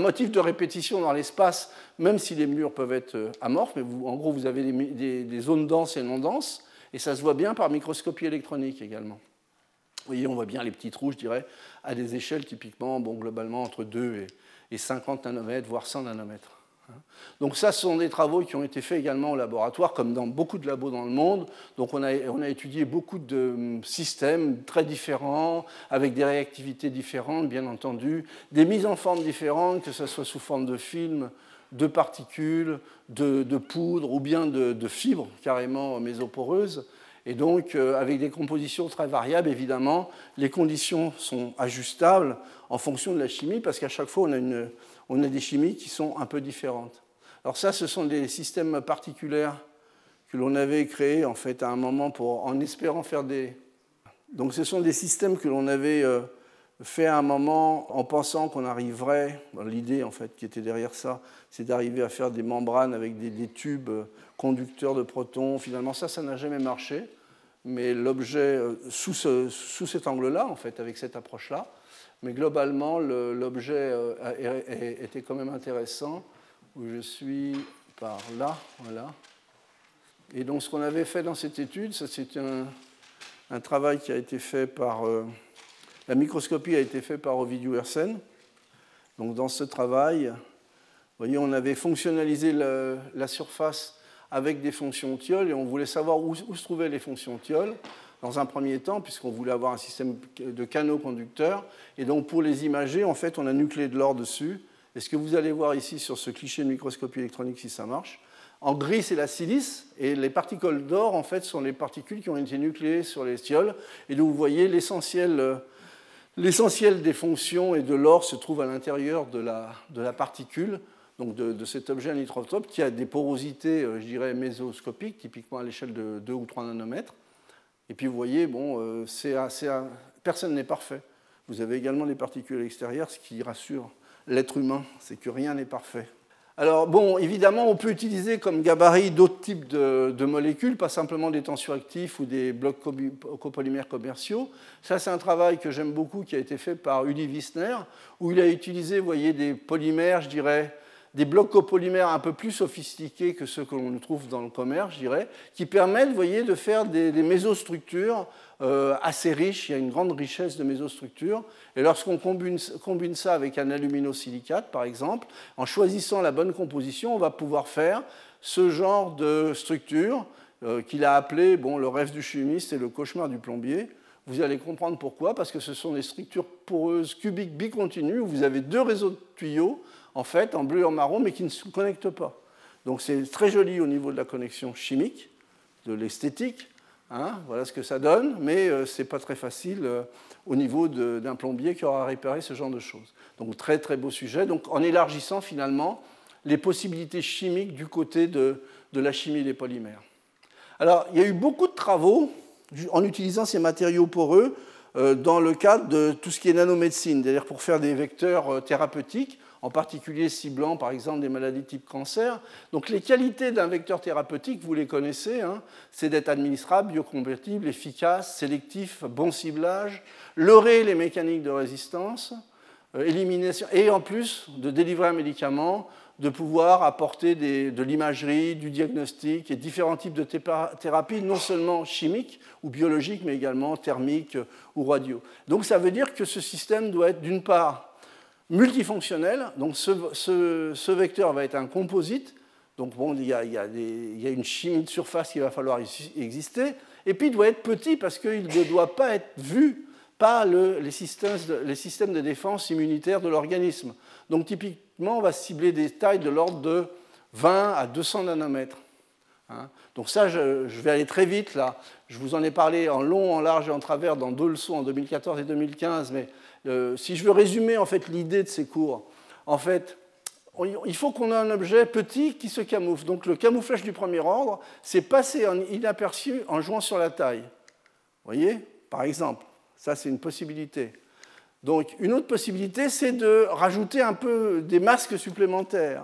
B: motif de répétition dans l'espace, même si les murs peuvent être euh, amorphes, mais en gros, vous avez des, zones denses et non denses, et ça se voit bien par microscopie électronique également. Vous voyez, on voit bien les petits trous, je dirais, à des échelles typiquement, bon, globalement, entre 2 et, et 50 nanomètres, voire 100 nanomètres. Hein. Donc ça, ce sont des travaux qui ont été faits également au laboratoire, comme dans beaucoup de labos dans le monde. Donc on a, on a étudié beaucoup de hum, systèmes très différents, avec des réactivités différentes, bien entendu, des mises en forme différentes, que ce soit sous forme de film, de particules, de, poudre ou bien de, de, fibres carrément mésoporeuses. Et donc, euh, avec des compositions très variables, évidemment, les conditions sont ajustables en fonction de la chimie, parce qu'à chaque fois, on a une, on a des chimies qui sont un peu différentes. Alors ça, ce sont des systèmes particuliers que l'on avait créés en fait à un moment pour, en espérant faire des... Donc ce sont des systèmes que l'on avait euh, fait à un moment en pensant qu'on arriverait, l'idée en fait qui était derrière ça, c'est d'arriver à faire des membranes avec des, tubes euh, conducteurs de protons. Finalement, ça, ça n'a jamais marché, mais l'objet, euh, sous, sous cet angle-là, en fait, avec cette approche-là, mais globalement, l'objet euh, était quand même intéressant, où je suis par là, voilà. Et donc, ce qu'on avait fait dans cette étude, c'est un, un, travail qui a été fait par la microscopie a été faite par Ovidiu Hersen. Donc dans ce travail, vous voyez, on avait fonctionnalisé la surface avec des fonctions Thiol et on voulait savoir où, se trouvaient les fonctions Thiol dans un premier temps, puisqu'on voulait avoir un système de canaux conducteurs. Et donc pour les imager, en fait, on a nucléé de l'or dessus. Et ce que vous allez voir ici sur ce cliché de microscopie électronique, si ça marche, en gris, c'est la silice, et les particules d'or, en fait, sont les particules qui ont été nucléées sur les thiols. Et donc, vous voyez l'essentiel L'essentiel des fonctions et de l'or se trouve à l'intérieur de la, de la, particule, donc de, cet objet anisotrope, qui a des porosités, euh, je dirais, mésoscopiques, typiquement à l'échelle de 2 ou 3 nanomètres. Et puis vous voyez, bon, euh, c'est personne n'est parfait. Vous avez également des particules extérieures, ce qui rassure l'être humain, c'est que rien n'est parfait. Alors, bon, évidemment, on peut utiliser comme gabarit d'autres types de, molécules, pas simplement des tensioactifs ou des blocs copolymères commerciaux. Ça, c'est un travail que j'aime beaucoup qui a été fait par Uli Wissner, où il a utilisé, vous voyez, des polymères, je dirais, des blocs copolymères un peu plus sophistiqués que ceux que l'on trouve dans le commerce, je dirais, qui permettent, voyez, de faire des, mésostructures euh, assez riches. Il y a une grande richesse de mésostructures. Et lorsqu'on combine, combine, ça avec un aluminosilicate, par exemple, en choisissant la bonne composition, on va pouvoir faire ce genre de structure euh, qu'il a appelé bon, le rêve du chimiste et le cauchemar du plombier. Vous allez comprendre pourquoi, parce que ce sont des structures poreuses cubiques bicontinues où vous avez deux réseaux de tuyaux en fait, en bleu et en marron, mais qui ne se connectent pas. Donc c'est très joli au niveau de la connexion chimique, de l'esthétique. Hein, voilà ce que ça donne, mais euh, ce n'est pas très facile euh, au niveau d'un plombier qui aura réparé ce genre de choses. Donc très très beau sujet. Donc en élargissant finalement les possibilités chimiques du côté de, de la chimie des polymères. Alors il y a eu beaucoup de travaux en utilisant ces matériaux poreux euh, dans le cadre de tout ce qui est nanomédecine, c'est-à-dire pour faire des vecteurs thérapeutiques en particulier ciblant par exemple des maladies type cancer. Donc les qualités d'un vecteur thérapeutique, vous les connaissez, hein, c'est d'être administrable, biocompatible, efficace, sélectif, bon ciblage, leurrer les mécaniques de résistance, euh, élimination, et en plus de délivrer un médicament, de pouvoir apporter de l'imagerie, du diagnostic et différents types de thérapies, non seulement chimiques ou biologiques, mais également thermiques ou radio. Donc ça veut dire que ce système doit être d'une part multifonctionnel. Donc ce, vecteur va être un composite. Donc bon, il y, a, une chimie de surface qui va falloir exister. Et puis il doit être petit parce qu'il ne doit pas être vu par les, systèmes de, défense immunitaire de l'organisme. Donc typiquement, on va cibler des tailles de l'ordre de 20 à 200 nanomètres. Hein. Donc ça, je, je, vais aller très vite là. Je vous en ai parlé en long, en large et en travers dans deux leçons en 2014 et 2015, mais euh, si je veux résumer en fait l'idée de ces cours, en fait, il faut qu'on ait un objet petit qui se camoufle. Donc le camouflage du premier ordre, c'est passer inaperçu en jouant sur la taille. Vous voyez? Par exemple, ça c'est une possibilité. Donc une autre possibilité, c'est de rajouter un peu des masques supplémentaires.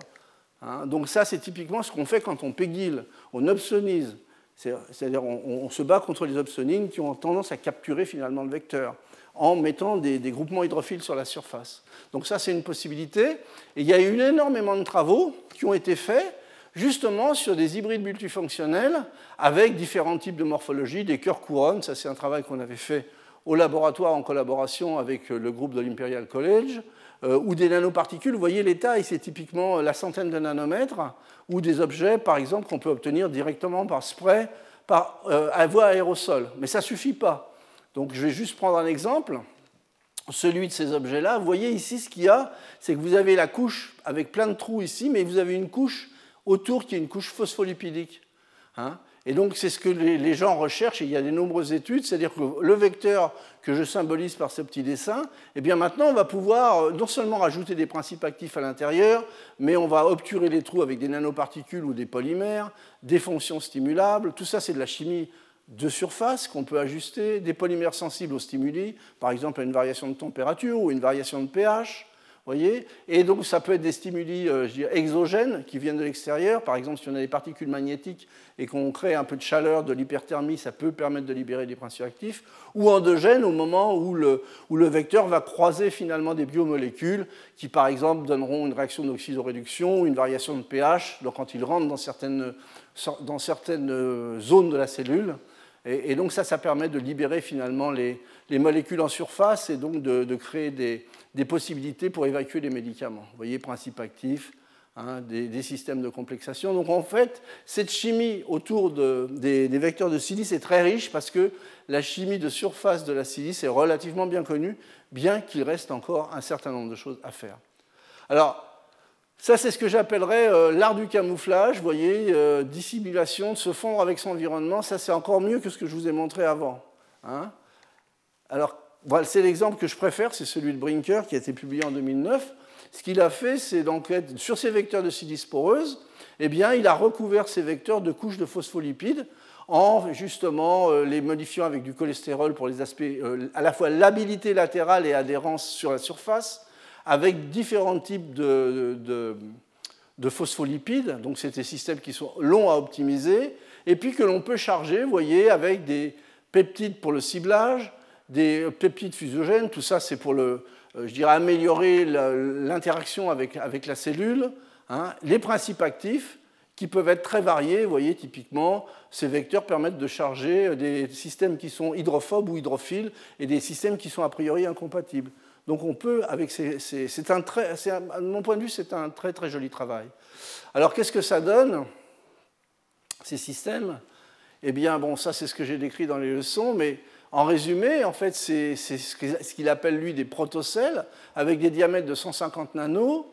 B: Hein? donc ça, c'est typiquement ce qu'on fait quand on pégile, on opsonise. C'est-à-dire on, on, se bat contre les opsonines qui ont tendance à capturer finalement le vecteur en mettant des, groupements hydrophiles sur la surface. Donc ça, c'est une possibilité. Et il y a eu énormément de travaux qui ont été faits justement sur des hybrides multifonctionnels avec différents types de morphologie, des cœurs couronnes. Ça, c'est un travail qu'on avait fait au laboratoire en collaboration avec le groupe de l'Imperial College, euh, ou des nanoparticules. Vous voyez les tailles, c'est typiquement la centaine de nanomètres, ou des objets, par exemple, qu'on peut obtenir directement par spray, par, euh, à voie aérosol. Mais ça ne suffit pas. Donc je vais juste prendre un exemple, celui de ces objets-là. Vous voyez ici ce qu'il y a, c'est que vous avez la couche avec plein de trous ici, mais vous avez une couche autour qui est une couche phospholipidique. Hein. et donc c'est ce que les, gens recherchent, et il y a de nombreuses études, c'est-à-dire que le vecteur que je symbolise par ce petit dessin, eh bien maintenant on va pouvoir euh, non seulement rajouter des principes actifs à l'intérieur, mais on va obturer les trous avec des nanoparticules ou des polymères, des fonctions stimulables, tout ça c'est de la chimie de surface qu'on peut ajuster, des polymères sensibles aux stimuli, par exemple à une variation de température ou une variation de pH. Voyez et donc ça peut être des stimuli euh, exogènes qui viennent de l'extérieur. Par exemple, si on a des particules magnétiques et qu'on crée un peu de chaleur, de l'hyperthermie, ça peut permettre de libérer des principes actifs. Ou endogènes au moment où le, vecteur va croiser finalement des biomolécules qui, par exemple, donneront une réaction d'oxydoréduction ou une variation de pH. Donc quand ils rentrent dans certaines, dans certaines zones de la cellule, et, donc ça, ça permet de libérer finalement les, molécules en surface et donc de, créer des, possibilités pour évacuer les médicaments. Vous voyez, principe actif, hein, des, systèmes de complexation. Donc en fait, cette chimie autour des, vecteurs de silice est très riche parce que la chimie de surface de la silice est relativement bien connue, bien qu'il reste encore un certain nombre de choses à faire. Alors, ça, c'est ce que j'appellerais euh, l'art du camouflage, vous voyez, euh, dissimulation, de se fondre avec son environnement. Ça, c'est encore mieux que ce que je vous ai montré avant. Hein. Alors, voilà, c'est l'exemple que je préfère, c'est celui de Brinker, qui a été publié en 2009. Ce qu'il a fait, c'est d'enquête sur ces vecteurs de silice poreuse, eh bien, il a recouvert ces vecteurs de couches de phospholipides en justement euh, les modifiant avec du cholestérol pour les aspects à la fois labilité latérale et adhérence sur la surface, avec différents types de, phospholipides, donc c'est des systèmes qui sont longs à optimiser, et puis que l'on peut charger, vous voyez, avec des peptides pour le ciblage, des peptides fusiogènes, tout ça c'est pour le, euh, je dirais, améliorer l'interaction avec, avec, la cellule, hein. les principes actifs, qui peuvent être très variés. Vous voyez, typiquement, ces vecteurs permettent de charger des systèmes qui sont hydrophobes ou hydrophiles et des systèmes qui sont a priori incompatibles. Donc on peut, avec c'est un très, à mon point de vue, c'est un très très joli travail. Alors qu'est-ce que ça donne ces systèmes? Eh bien, bon, ça c'est ce que j'ai décrit dans les leçons, mais en résumé, en fait, c'est ce qu'il appelle lui des protocelles avec des diamètres de 150 nanos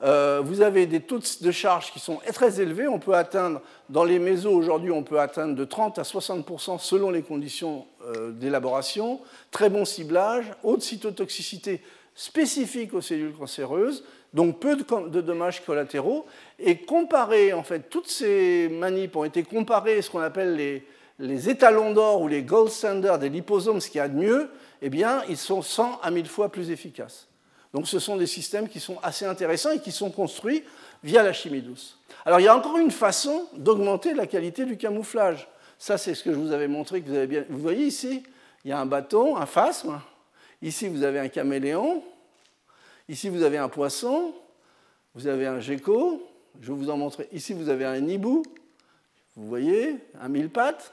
B: euh, vous avez des taux de charge qui sont très élevés. On peut atteindre, dans les mésos aujourd'hui, on peut atteindre de 30 à 60% selon les conditions euh, d'élaboration. Très bon ciblage, haute cytotoxicité spécifique aux cellules cancéreuses, donc peu de, dommages collatéraux. Et comparé, en fait, toutes ces manips ont été comparées à ce qu'on appelle les, les étalons d'or ou les gold standards des liposomes, ce qu'il y a de mieux, eh bien, ils sont 100 à 1000 fois plus efficaces. Donc ce sont des systèmes qui sont assez intéressants et qui sont construits via la chimie douce. Alors il y a encore une façon d'augmenter la qualité du camouflage. Ça, c'est ce que je vous avais montré, que vous avez bien... Vous voyez ici, il y a un bâton, un phasme. Ici, vous avez un caméléon. Ici, vous avez un poisson. Vous avez un gecko. Je vais vous en montrer. Ici, vous avez un hibou. Vous voyez, un mille pattes,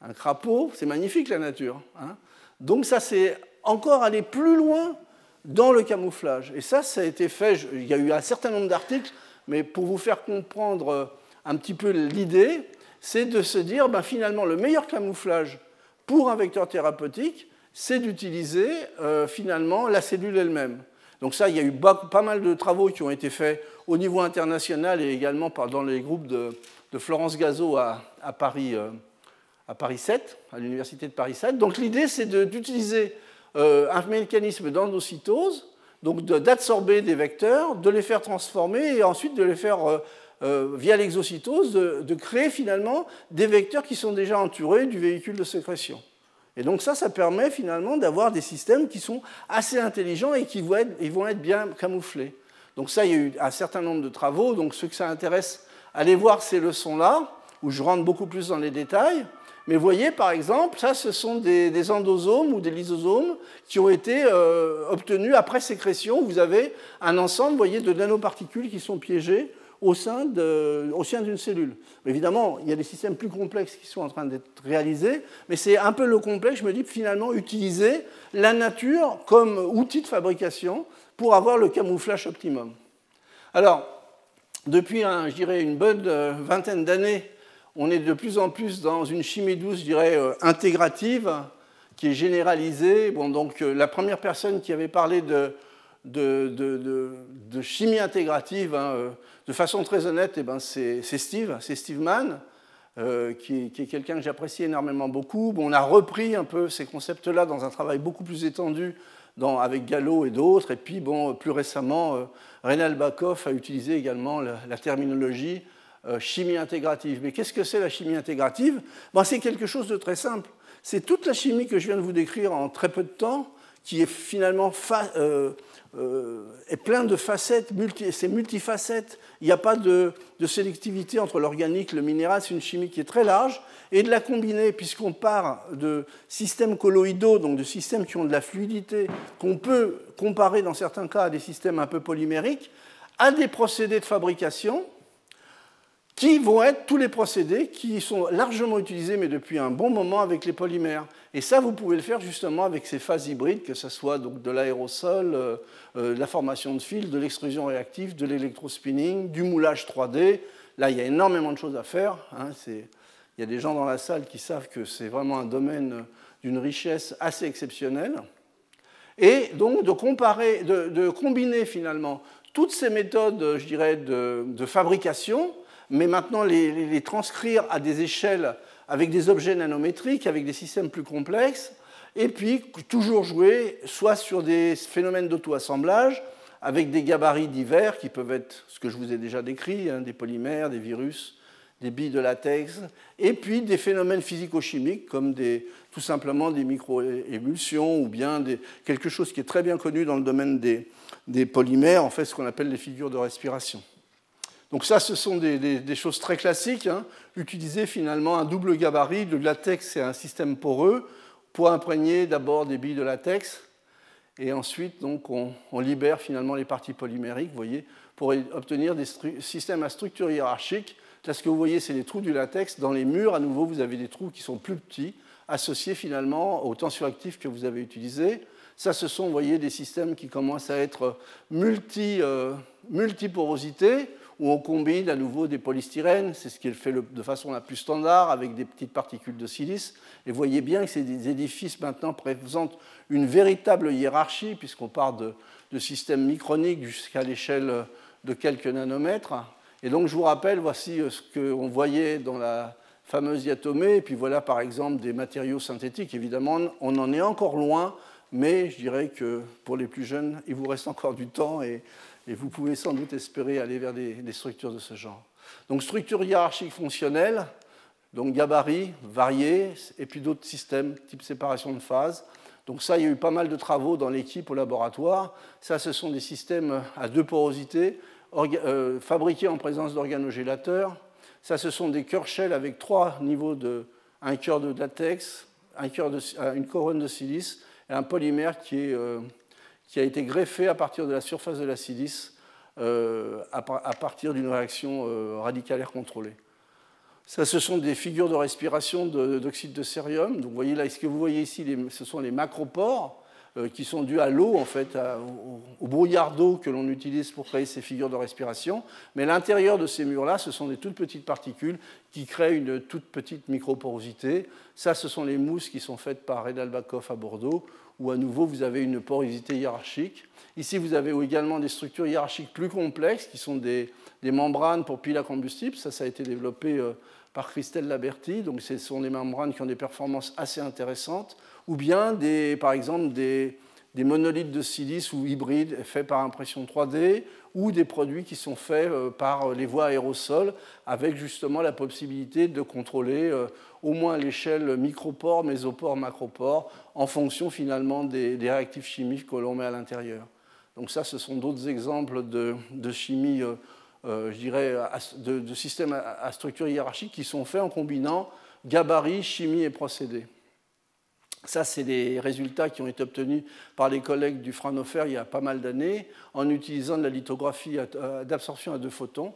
B: un crapaud. C'est magnifique, la nature. Hein. Donc ça, c'est encore aller plus loin dans le camouflage. Et ça, ça a été fait, il y a eu un certain nombre d'articles, mais pour vous faire comprendre euh, un petit peu l'idée, c'est de se dire, ben, finalement, le meilleur camouflage pour un vecteur thérapeutique, c'est d'utiliser euh, finalement la cellule elle-même. Donc ça, il y a eu pas mal de travaux qui ont été faits au niveau international et également dans les groupes de, Florence Gazo à, Paris, euh, à Paris 7, à l'université de Paris 7. Donc l'idée, c'est d'utiliser euh, un mécanisme d'endocytose, donc d'absorber des vecteurs, de les faire transformer et ensuite de les faire, euh, euh, via l'exocytose, de, créer finalement des vecteurs qui sont déjà entourés du véhicule de sécrétion. Et donc ça, ça permet finalement d'avoir des systèmes qui sont assez intelligents et qui vont être, vont être bien camouflés. Donc ça, il y a eu un certain nombre de travaux. Donc ceux que ça intéresse, allez voir ces leçons-là, où je rentre beaucoup plus dans les détails. Mais voyez, par exemple, ça, ce sont des, endosomes ou des lysosomes qui ont été euh, obtenus après sécrétion. Vous avez un ensemble, voyez, de nanoparticules qui sont piégées au sein d'une cellule. évidemment, il y a des systèmes plus complexes qui sont en train d'être réalisés, mais c'est un peu le complexe, je me dis, finalement, utiliser la nature comme outil de fabrication pour avoir le camouflage optimum. Alors, depuis, je dirais, une bonne euh, vingtaine d'années, on est de plus en plus dans une chimie douce, je dirais, euh, intégrative, qui est généralisée. Bon, donc, euh, la première personne qui avait parlé de, chimie intégrative, hein, euh, de façon très honnête, eh ben, c'est Steve, c'est Steve Mann. qui est, quelqu'un que j'apprécie énormément beaucoup. on a repris un peu ces concepts-là dans un travail beaucoup plus étendu avec Gallo et d'autres. Et puis, bon, plus récemment, Reynald Bakoff a utilisé également la, terminologie chimie intégrative. Mais qu'est-ce que c'est la chimie intégrative C'est quelque chose de très simple. C'est toute la chimie que je viens de vous décrire en très peu de temps, qui est finalement euh, euh, est plein de facettes, c'est multifacette. Il n'y a pas de, sélectivité entre l'organique le minéral, c'est une chimie qui est très large. Et de la combiner, puisqu'on part de systèmes colloïdaux, donc de systèmes qui ont de la fluidité, qu'on peut comparer dans certains cas à des systèmes un peu polymériques, à des procédés de fabrication qui vont être tous les procédés qui sont largement utilisés, mais depuis un bon moment, avec les polymères. Et ça, vous pouvez le faire justement avec ces phases hybrides, que ce soit donc de l'aérosol, euh, euh, de la formation de fils, de l'extrusion réactive, de l'électrospinning, du moulage 3D. Là, il y a énormément de choses à faire. Hein. il y a des gens dans la salle qui savent que c'est vraiment un domaine d'une richesse assez exceptionnelle. Et donc de, comparer, de, combiner finalement toutes ces méthodes, je dirais, de, de fabrication mais maintenant les, transcrire à des échelles avec des objets nanométriques, avec des systèmes plus complexes, et puis toujours jouer soit sur des phénomènes d'auto-assemblage, avec des gabarits divers qui peuvent être ce que je vous ai déjà décrit, hein, des polymères, des virus, des billes de latex, et puis des phénomènes physico-chimiques comme tout simplement des micro-émulsions ou bien quelque chose qui est très bien connu dans le domaine des, des polymères, en fait ce qu'on appelle les figures de respiration. Donc ça, ce sont des, choses très classiques. Hein. Utiliser finalement un double gabarit de latex et un système poreux pour imprégner d'abord des billes de latex et ensuite donc, on, libère finalement les parties polymériques, vous voyez, pour obtenir des systèmes à structure hiérarchique. Là, ce que vous voyez, c'est les trous du latex. Dans les murs, à nouveau, vous avez des trous qui sont plus petits, associés finalement aux tensioactifs que vous avez utilisés. Ça, ce sont, vous voyez, des systèmes qui commencent à être multi, euh, multiporosité où on combine à nouveau des polystyrènes, c'est ce qui est fait de façon la plus standard, avec des petites particules de silice. Et voyez bien que ces édifices maintenant présentent une véritable hiérarchie, puisqu'on part de, systèmes microniques jusqu'à l'échelle de quelques nanomètres. Et donc je vous rappelle, voici euh, ce qu'on voyait dans la fameuse diatomée, et puis voilà par exemple des matériaux synthétiques. Évidemment, on en est encore loin, mais je dirais que pour les plus jeunes, il vous reste encore du temps et et vous pouvez sans doute espérer aller vers des, structures de ce genre. Donc structure hiérarchique fonctionnelle, donc gabarit, varié, et puis d'autres systèmes, type séparation de phase. Donc ça, il y a eu pas mal de travaux dans l'équipe au laboratoire. Ça, ce sont des systèmes à deux porosités, euh, fabriqués en présence d'organogélateurs. Ça, ce sont des cœurs shell avec trois niveaux de... un cœur de latex, un cœur de, une couronne de silice et un polymère qui est... Euh, qui a été greffé à partir de la surface de la silice euh, à, partir d'une réaction euh, radicalaire contrôlée. Ça, ce sont des figures de respiration d'oxyde de, cérium. Donc, vous voyez là, ce que vous voyez ici, ce sont les macropores euh, qui sont dus à l'eau, en fait, au, brouillard d'eau que l'on utilise pour créer ces figures de respiration. Mais l'intérieur de ces murs-là, ce sont des toutes petites particules qui créent une toute petite microporosité. Ça, ce sont les mousses qui sont faites par Redal Bakov à Bordeaux, où à nouveau vous avez une porosité hiérarchique. Ici, vous avez également des structures hiérarchiques plus complexes qui sont des, membranes pour piles à combustible. Ça, ça a été développé euh, par Christelle Laberti. Donc, ce sont des membranes qui ont des performances assez intéressantes. Ou bien, par exemple, des, des monolithes de silice ou hybrides faits par impression 3D ou des produits qui sont faits euh, par les voies aérosols avec justement la possibilité de contrôler euh, au moins l'échelle micropore, mésopore, macropore en fonction finalement des, réactifs chimiques que l'on met à l'intérieur. Donc ça, ce sont d'autres exemples de, chimie, euh, je dirais, de, de systèmes à structure hiérarchique qui sont faits en combinant gabarit, chimie et procédés. Ça, c'est des résultats qui ont été obtenus par les collègues du Fraunhofer il y a pas mal d'années en utilisant de la lithographie d'absorption à deux photons.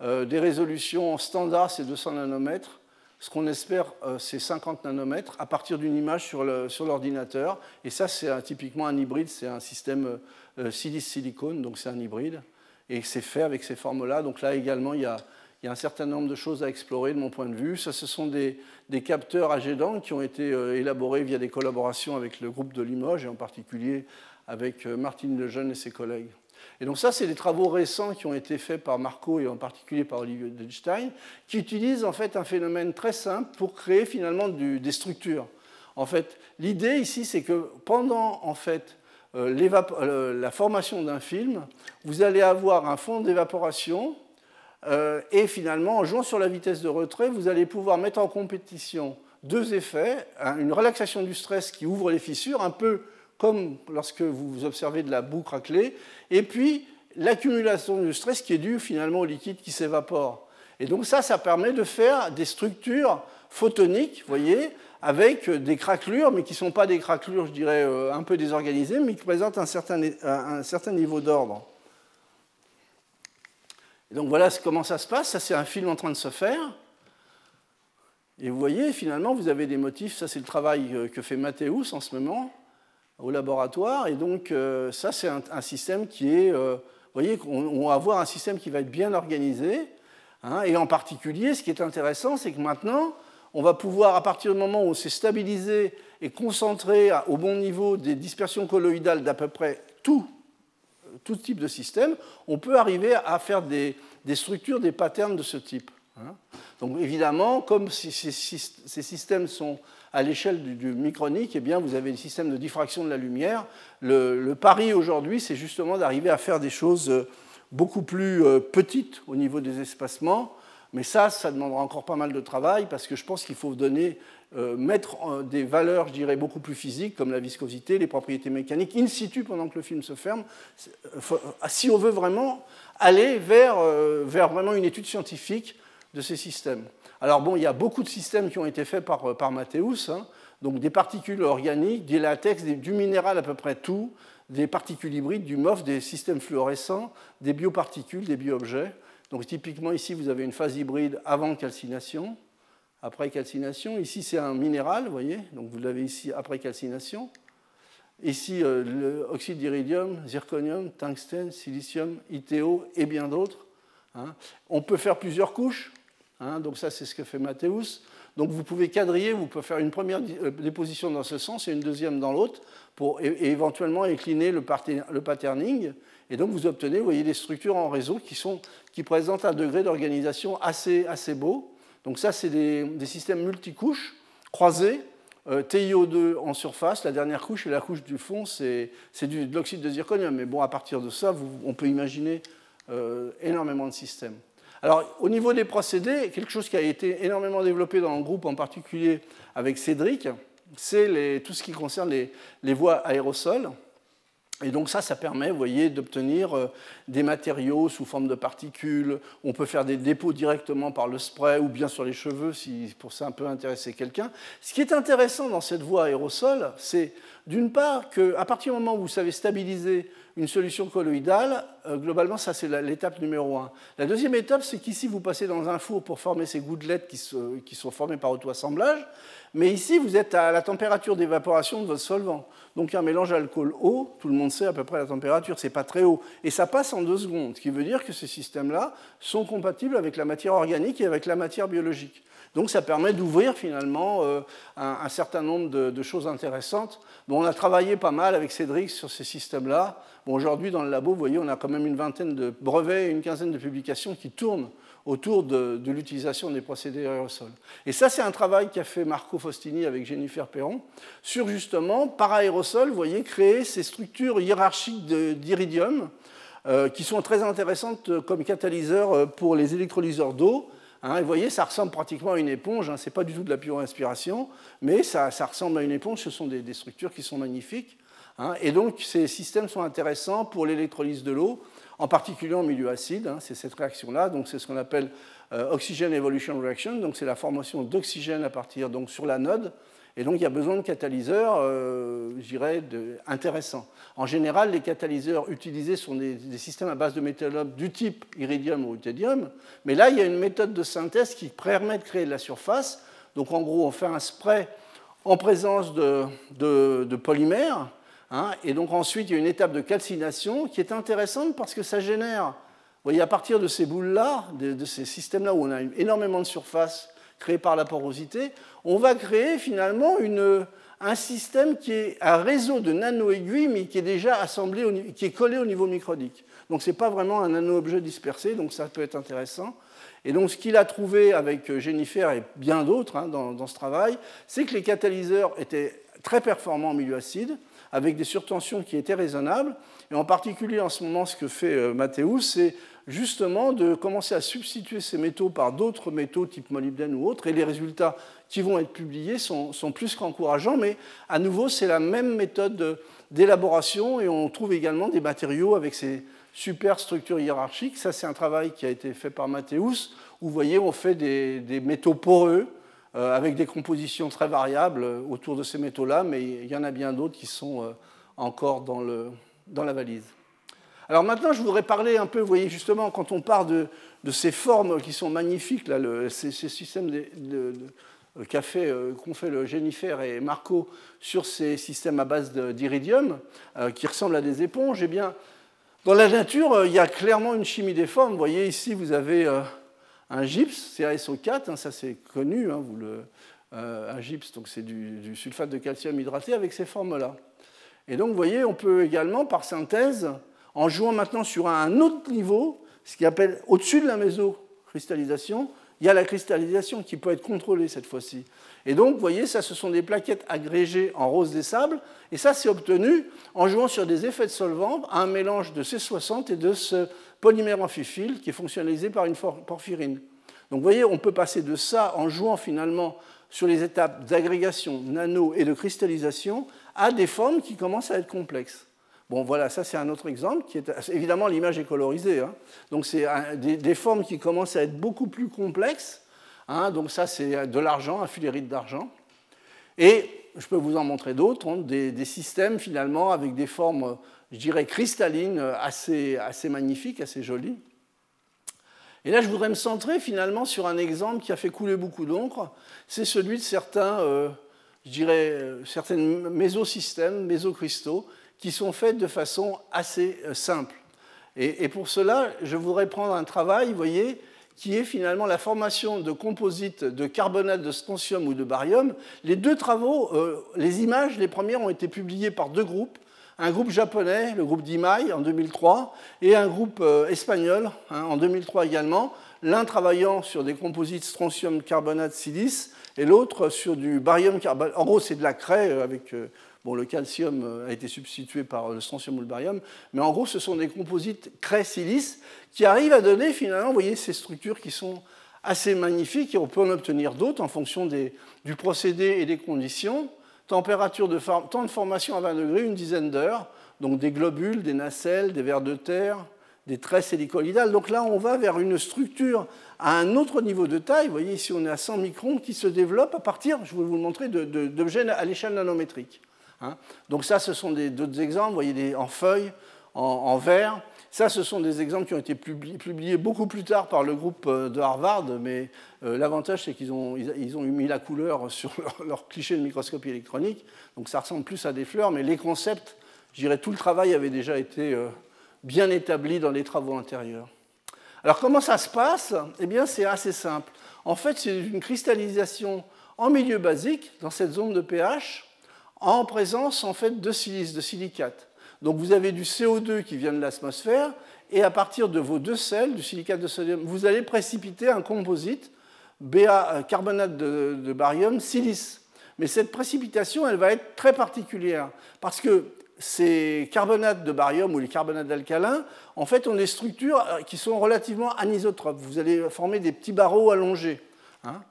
B: Euh, des résolutions standards, c'est 200 nanomètres. Ce qu'on espère, euh, c'est 50 nanomètres à partir d'une image sur l'ordinateur. Et ça, c'est typiquement un hybride, c'est un système euh, silice-silicone, donc c'est un hybride. Et c'est fait avec ces formes-là. Donc là également, il y a un certain nombre de choses à explorer de mon point de vue. Ça, ce sont des, capteurs AGEDAN qui ont été euh, élaborés via des collaborations avec le groupe de Limoges et en particulier avec Martine Lejeune et ses collègues. Et donc ça, c'est des travaux récents qui ont été faits par Marco et en particulier par Olivier Dudstein, qui utilisent en fait un phénomène très simple pour créer finalement des structures. En fait, l'idée ici, c'est que pendant en fait euh, euh, la formation d'un film, vous allez avoir un fond d'évaporation euh, et finalement, en jouant sur la vitesse de retrait, vous allez pouvoir mettre en compétition deux effets, une relaxation du stress qui ouvre les fissures, un peu comme lorsque vous observez de la boue craquelée, et puis l'accumulation du stress qui est due finalement au liquide qui s'évapore. Et donc ça, ça permet de faire des structures photoniques, vous voyez, avec des craquelures, mais qui ne sont pas des craquelures, je dirais, euh, un peu désorganisées, mais qui présentent un certain, un certain niveau d'ordre. Donc voilà comment ça se passe. Ça, c'est un film en train de se faire. Et vous voyez, finalement, vous avez des motifs. Ça, c'est le travail euh, que fait Mathéus en ce moment au laboratoire. Et donc, euh, ça, c'est un, système qui est. Euh, vous voyez, on, va avoir un système qui va être bien organisé. Hein. et en particulier, ce qui est intéressant, c'est que maintenant, on va pouvoir, à partir du moment où on s'est stabilisé et concentré au bon niveau des dispersions colloïdales d'à peu près tout, tout type de système, on peut arriver à faire des, des structures, des patterns de ce type. Hein. Donc évidemment, comme ces, systèmes sont à l'échelle du, micronique, eh bien, vous avez des systèmes de diffraction de la lumière. Le, pari aujourd'hui, c'est justement d'arriver à faire des choses euh, beaucoup plus euh, petites au niveau des espacements. Mais ça, ça demandera encore pas mal de travail parce que je pense qu'il faut donner, euh, mettre des valeurs, je dirais, beaucoup plus physiques, comme la viscosité, les propriétés mécaniques, in situ pendant que le film se ferme, si on veut vraiment aller vers, vers vraiment une étude scientifique de ces systèmes. Alors bon, il y a beaucoup de systèmes qui ont été faits par, euh, par Mathéus, hein. donc des particules organiques, des latex, du minéral à peu près tout, des particules hybrides, du MOF, des systèmes fluorescents, des bioparticules, des bioobjets. Donc typiquement ici, vous avez une phase hybride avant calcination, après calcination. Ici, c'est un minéral, vous voyez, donc vous l'avez ici après calcination. Ici, euh, l'oxyde d'iridium, zirconium, tungstène, silicium, ITO et bien d'autres. Hein. On peut faire plusieurs couches. Hein, donc ça, c'est ce que fait Mathéus. Donc vous pouvez quadriller, vous pouvez faire une première euh, déposition dans ce sens et une deuxième dans l'autre, pour éventuellement incliner le, patterning. Et donc vous obtenez, vous voyez, des structures en réseau qui, sont, qui présentent un degré d'organisation assez, assez beau. Donc ça, c'est des, systèmes multicouches croisés, euh, TiO2 en surface, la dernière couche et la couche du fond, c'est de l'oxyde de zirconium. Mais bon, à partir de ça, on peut imaginer euh, énormément de systèmes. Alors, au niveau des procédés, quelque chose qui a été énormément développé dans le groupe, en particulier avec Cédric, c'est tout ce qui concerne les, voies aérosols. Et donc ça, ça permet, vous voyez, d'obtenir euh, des matériaux sous forme de particules. On peut faire des dépôts directement par le spray ou bien sur les cheveux, si pour ça un peu intéresser quelqu'un. Ce qui est intéressant dans cette voie aérosol, c'est d'une part qu'à partir du moment où vous savez stabiliser une solution colloïdale, euh, globalement, ça c'est l'étape numéro un. La deuxième étape, c'est qu'ici, vous passez dans un four pour former ces gouttelettes qui, qui sont formées par auto-assemblage. Mais ici, vous êtes à la température d'évaporation de votre solvant. Donc un mélange alcool-eau, tout le monde sait à peu près la température, c'est pas très haut. Et ça passe en deux secondes, ce qui veut dire que ces systèmes-là sont compatibles avec la matière organique et avec la matière biologique. Donc ça permet d'ouvrir finalement euh, un, certain nombre de, choses intéressantes. on a travaillé pas mal avec Cédric sur ces systèmes-là. Aujourd'hui, dans le labo, vous voyez, on a quand même une vingtaine de brevets et une quinzaine de publications qui tournent autour de, l'utilisation des procédés aérosols. Et ça, c'est un travail qu'a fait Marco Faustini avec Jennifer Perron sur justement, par aérosol, vous voyez, créer ces structures hiérarchiques d'iridium euh, qui sont très intéressantes comme catalyseurs euh, pour les électrolyseurs d'eau. Hein, vous voyez, ça ressemble pratiquement à une éponge. Hein, Ce n'est pas du tout de la pure inspiration, mais ça, ressemble à une éponge. Ce sont des, structures qui sont magnifiques. Hein. et donc, ces systèmes sont intéressants pour l'électrolyse de l'eau en particulier en milieu acide. Hein, c'est cette réaction-là, donc c'est ce qu'on appelle euh, oxygen evolution reaction, donc c'est la formation d'oxygène à partir donc sur l'anode. Et donc il y a besoin de catalyseurs, euh, je dirais, intéressants. En général, les catalyseurs utilisés sont des, systèmes à base de métal du type iridium ou rutédium, mais là il y a une méthode de synthèse qui permet de créer de la surface. Donc en gros, on fait un spray en présence de polymères Hein, et donc ensuite, il y a une étape de calcination qui est intéressante parce que ça génère, vous voyez, à partir de ces boules-là, de, ces systèmes-là où on a énormément de surface créé par la porosité, on va créer finalement une, un système qui est un réseau de nano-aiguilles, mais qui est déjà assemblé, qui est collé au niveau micronique. Donc ce n'est pas vraiment un nano-objet dispersé, donc ça peut être intéressant. Et donc ce qu'il a trouvé avec Jennifer et bien d'autres hein, dans, ce travail, c'est que les catalyseurs étaient très performants en milieu acide, avec des surtensions qui étaient raisonnables. Et en particulier en ce moment, ce que fait euh, Mathéus, c'est justement de commencer à substituer ces métaux par d'autres métaux type molybdène ou autres, et les résultats qui vont être publiés sont, plus qu'encourageants, mais à nouveau, c'est la même méthode d'élaboration, et on trouve également des matériaux avec ces super structures hiérarchiques. Ça, c'est un travail qui a été fait par Mathéus, vous voyez, on fait des, métaux poreux, avec des compositions très variables autour de ces métaux-là, mais il y en a bien d'autres qui sont euh, encore dans, le, dans, la valise. Alors maintenant, je voudrais parler un peu, vous voyez, justement, quand on parle de, de ces formes qui sont magnifiques, là, ces, systèmes qu'a euh, qu'ont fait le Jennifer et Marco sur ces systèmes à base d'iridium, qui ressemblent à des éponges, eh bien, dans la nature, il y a clairement une chimie des formes. Vous voyez, ici, vous avez un gypse, CaSO4, hein, ça c'est connu, hein, euh, un gypse, donc c'est du, sulfate de calcium hydraté avec ces formes-là. Et donc, vous voyez, on peut également, par synthèse, en jouant maintenant sur un autre niveau, ce qui appelle au-dessus de la mésocristallisation, il y a la cristallisation qui peut être contrôlée cette fois-ci. Et donc, vous voyez, ça, ce sont des plaquettes agrégées en rose des sables, et ça, c'est obtenu en jouant sur des effets de solvant à un mélange de C60 et de ce polymère amphiphiles qui est fonctionnalisé par une porphyrine. Donc vous voyez, on peut passer de ça en jouant finalement sur les étapes d'agrégation, nano et de cristallisation à des formes qui commencent à être complexes. Bon, voilà, ça c'est un autre exemple. Qui est, évidemment, l'image est colorisée. Hein. Donc c'est des, formes qui commencent à être beaucoup plus complexes. Hein. Donc ça c'est de l'argent, un fulérite d'argent. Et je peux vous en montrer d'autres, hein, des, systèmes finalement avec des formes je dirais, cristalline, euh, assez, assez magnifique, assez jolie. Et là, je voudrais me centrer finalement sur un exemple qui a fait couler beaucoup d'encre. C'est celui de certains, euh, je dirais, euh, certains mésosystèmes, mésocristaux, qui sont faits de façon assez simple. Et, pour cela, je voudrais prendre un travail, vous voyez, qui est finalement la formation de composites de carbonate de strontium ou de barium. Les deux travaux, les images, les premières ont été publiées par deux groupes un groupe japonais, le groupe d'Imai en 2003, et un groupe euh, espagnol hein, en 2003 également, l'un travaillant sur des composites strontium carbonate silice et l'autre sur du barium carbonate. En gros, c'est de la craie euh, avec. Euh, bon, le calcium a été substitué par le strontium ou le barium, mais en gros, ce sont des composites craie-silice qui arrivent à donner finalement, vous voyez, ces structures qui sont assez magnifiques et on peut en obtenir d'autres en fonction des, du procédé et des conditions température de temps de formation à 20 degrés, une dizaine d'heures, donc des globules, des nacelles, des vers de terre, des tresses hélicoïdales. Donc là, on va vers une structure à un autre niveau de taille. Vous voyez, ici, on est à 100 microns qui se développe à partir, je vais vous le montrer, d'objets à l'échelle nanométrique. Hein. Donc ça, ce sont d'autres exemples. Vous voyez, des, en feuilles, en, en verre. Ça, ce sont des exemples qui ont été publiés beaucoup plus tard par le groupe euh, de Harvard, mais euh, l'avantage, c'est qu'ils ont, ils ont mis la couleur sur leur, cliché de microscopie électronique, donc ça ressemble plus à des fleurs, mais les concepts, je dirais, tout le travail avait déjà été euh, bien établi dans les travaux antérieurs. Alors comment ça se passe? Eh bien, c'est assez simple. En fait, c'est une cristallisation en milieu basique, dans cette zone de pH, en présence en fait de silice, de silicate. Donc vous avez du CO2 qui vient de l'atmosphère, et à partir de vos deux sels, du silicate de sodium, vous allez précipiter un composite, Ba, euh, carbonate de, barium, silice. Mais cette précipitation, elle va être très particulière, parce que ces carbonates de barium ou les carbonates d'alcalin, en fait, ont des structures euh, qui sont relativement anisotropes. Vous allez former des petits barreaux allongés. Hein.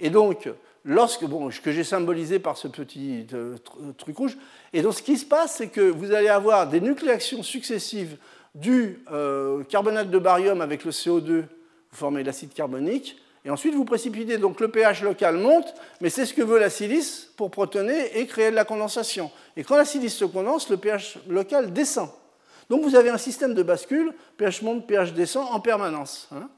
B: Et donc, lorsque, bon, que j'ai symbolisé par ce petit euh, truc rouge. Et donc ce qui se passe, c'est que vous allez avoir des nucléations successives du euh, carbonate de barium avec le CO2, vous formez l'acide carbonique, et ensuite vous précipitez, donc le pH local monte, mais c'est ce que veut la silice pour protoner et créer de la condensation. Et quand la silice se condense, le pH local descend. Donc vous avez un système de bascule, pH monte, pH descend en permanence. Hein.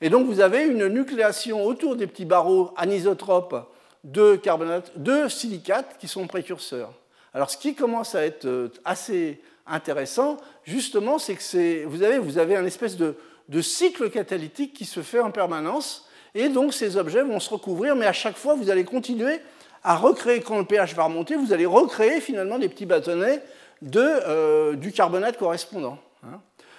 B: Et donc vous avez une nucléation autour des petits barreaux anisotropes de, carbonate, de silicate qui sont précurseurs. Alors ce qui commence à être euh, assez intéressant, justement, c'est que vous avez, vous avez un espèce de, cycle catalytique qui se fait en permanence Et donc ces objets vont se recouvrir, mais à chaque fois, vous allez continuer à recréer, quand le pH va remonter, vous allez recréer finalement des petits bâtonnets de, euh, du carbonate correspondant.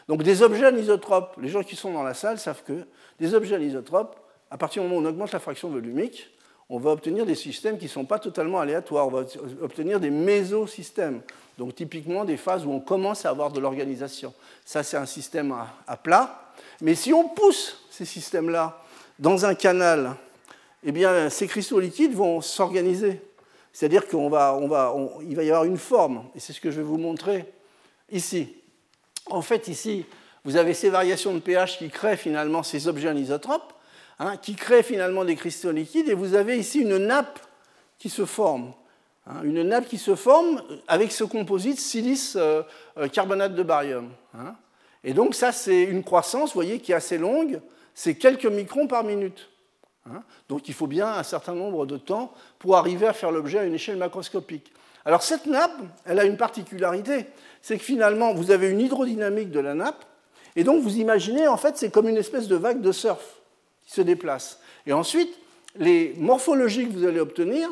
B: Donc des objets anisotropes, les gens qui sont dans la salle savent que des objets anisotropes, à partir du moment où on augmente la fraction volumique, on va obtenir des systèmes qui ne sont pas totalement aléatoires, on va obtenir des mésosystèmes, donc typiquement des phases où on commence à avoir de l'organisation. Ça, c'est un système à, plat. Mais si on pousse ces systèmes-là dans un canal, eh bien, ces cristaux liquides vont s'organiser. C'est-à-dire qu'il va, va y avoir une forme, et c'est ce que je vais vous montrer ici. En fait, ici, vous avez ces variations de pH qui créent finalement ces objets anisotropes, hein, qui créent finalement des cristaux liquides, et vous avez ici une nappe qui se forme. Hein, une nappe qui se forme avec ce composite silice-carbonate euh, euh, de barium. Hein. Et donc ça, c'est une croissance, vous voyez, qui est assez longue, c'est quelques microns par minute. Donc il faut bien un certain nombre de temps pour arriver à faire l'objet à une échelle macroscopique. Alors cette nappe, elle a une particularité, c'est que finalement, vous avez une hydrodynamique de la nappe, et donc vous imaginez, en fait, c'est comme une espèce de vague de surf qui se déplace. Et ensuite, les morphologies que vous allez obtenir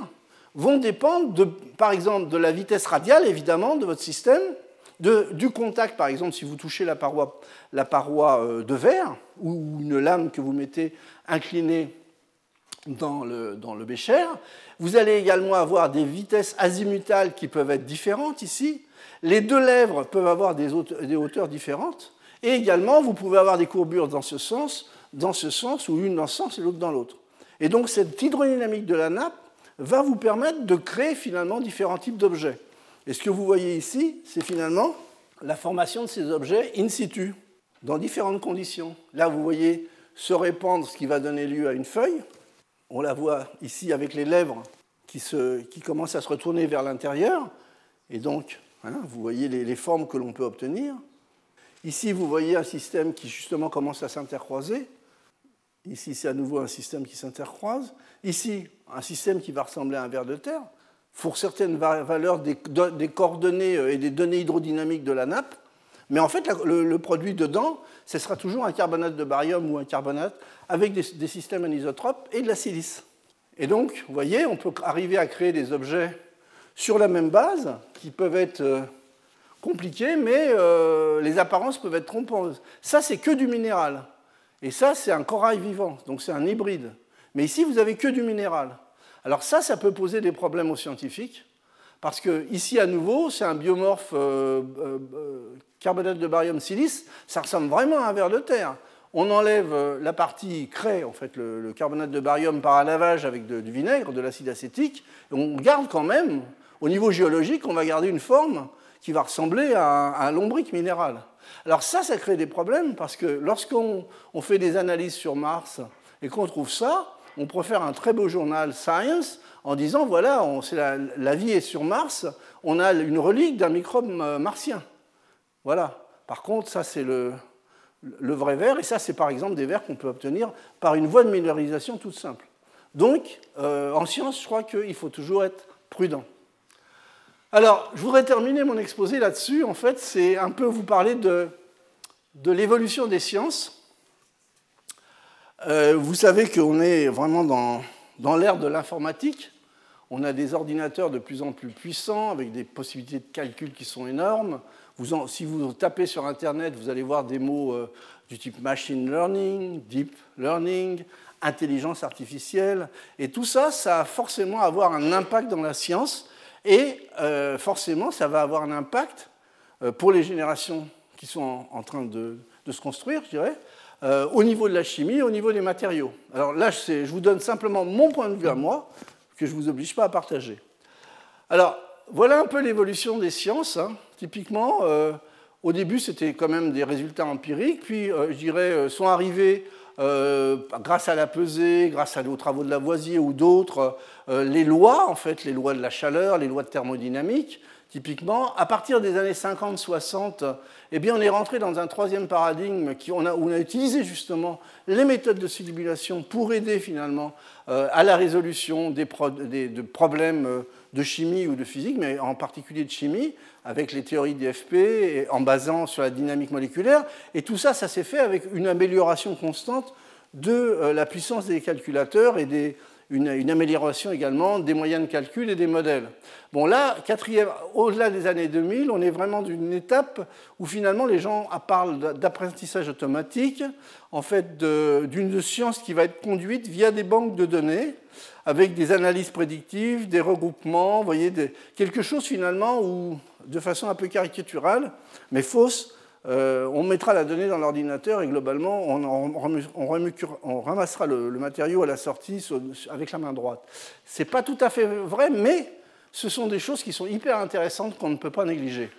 B: vont dépendre, de, par exemple, de la vitesse radiale, évidemment, de votre système, de, du contact, par exemple, si vous touchez la paroi, la paroi euh, de verre, ou une lame que vous mettez inclinée dans le, dans le bécher. Vous allez également avoir des vitesses azimutales qui peuvent être différentes ici. Les deux lèvres peuvent avoir des, hauteurs différentes. Et également, vous pouvez avoir des courbures dans ce sens, dans ce sens, ou une dans ce sens et l'autre dans l'autre. Et donc, cette hydrodynamique de la nappe va vous permettre de créer finalement différents types d'objets. Et ce que vous voyez ici, c'est finalement la formation de ces objets in situ, dans différentes conditions. Là, vous voyez se répandre ce qui va donner lieu à une feuille. On la voit ici avec les lèvres qui, commencent à se retourner vers l'intérieur. Et donc, Hein, vous voyez les, formes que l'on peut obtenir. Ici, vous voyez un système qui justement commence à s'intercroiser. Ici, c'est à nouveau un système qui s'intercroise. Ici, un système qui va ressembler à un ver de terre. Pour certaines valeurs des, coordonnées et des données hydrodynamiques de la nappe. Mais en fait, le, produit dedans, ce sera toujours un carbonate de barium ou un carbonate avec des, systèmes anisotropes et de la silice. Et donc, vous voyez, on peut arriver à créer des objets sur la même base, qui peuvent être euh, compliquées, mais euh, les apparences peuvent être trompeuses. Ça, c'est que du minéral. Et ça, c'est un corail vivant, donc c'est un hybride. Mais ici, vous avez que du minéral. Alors ça, ça peut poser des problèmes aux scientifiques, parce que ici, à nouveau, c'est un biomorphe euh, carbonate de barium silice, ça ressemble vraiment à un ver de terre. On enlève la partie craie, en fait, le, carbonate de barium par un lavage avec du vinaigre, de l'acide acétique, et on garde quand même au niveau géologique, on va garder une forme qui va ressembler à un, lombric minéral. Alors ça, ça crée des problèmes parce que lorsqu'on fait des analyses sur Mars et qu'on trouve ça, on préfère un très beau journal Science en disant voilà, la, vie est sur Mars, on a une relique d'un microbe euh, martien. Voilà. Par contre, ça c'est le, vrai verre, et ça c'est par exemple des verres qu'on peut obtenir par une voie de minéralisation toute simple. Donc, euh, en science, je crois qu'il faut toujours être prudent. Alors, je voudrais terminer mon exposé là-dessus. En fait, c'est un peu vous parler de, l'évolution des sciences. Euh, vous savez qu'on est vraiment dans, dans l'ère de l'informatique. On a des ordinateurs de plus en plus puissants, avec des possibilités de calcul qui sont énormes. Si vous tapez sur Internet, vous allez voir des mots euh, du type machine learning, deep learning, intelligence artificielle. Et tout ça, ça a forcément avoir un impact dans la science et euh, forcément, ça va avoir un impact euh, pour les générations qui sont en, train de, se construire, je dirais, au niveau de la chimie, au niveau des matériaux. Alors là, je vous donne simplement mon point de vue à moi, que je ne vous oblige pas à partager. Alors, voilà un peu l'évolution des sciences. Hein. Typiquement, au début, c'était quand même des résultats empiriques, puis, je dirais, sont arrivés euh, grâce à la pesée, grâce aux travaux de Lavoisier ou d'autres, euh, les lois, en fait, les lois de la chaleur, les lois de thermodynamique, typiquement, à partir des années 50-60, eh bien, on est rentré dans un troisième paradigme où on a utilisé justement les méthodes de simulation pour aider finalement euh, à la résolution des, de problèmes de chimie ou de physique, mais en particulier de chimie, avec les théories d'IFP, en basant sur la dynamique moléculaire. Et tout ça, ça s'est fait avec une amélioration constante de la puissance des calculateurs et des, une, amélioration également des moyens de calcul et des modèles. Bon, là, au-delà des années 2000, on est vraiment d'une étape où finalement les gens parlent d'apprentissage automatique, en fait d'une science qui va être conduite via des banques de données, avec des analyses prédictives, des regroupements, vous voyez, quelque chose finalement où, de façon un peu caricaturale, mais fausse, euh, on mettra la donnée dans l'ordinateur et globalement, on, ramassera le, matériau à la sortie avec la main droite. Ce n'est pas tout à fait vrai, mais ce sont des choses qui sont hyper intéressantes qu'on ne peut pas négliger.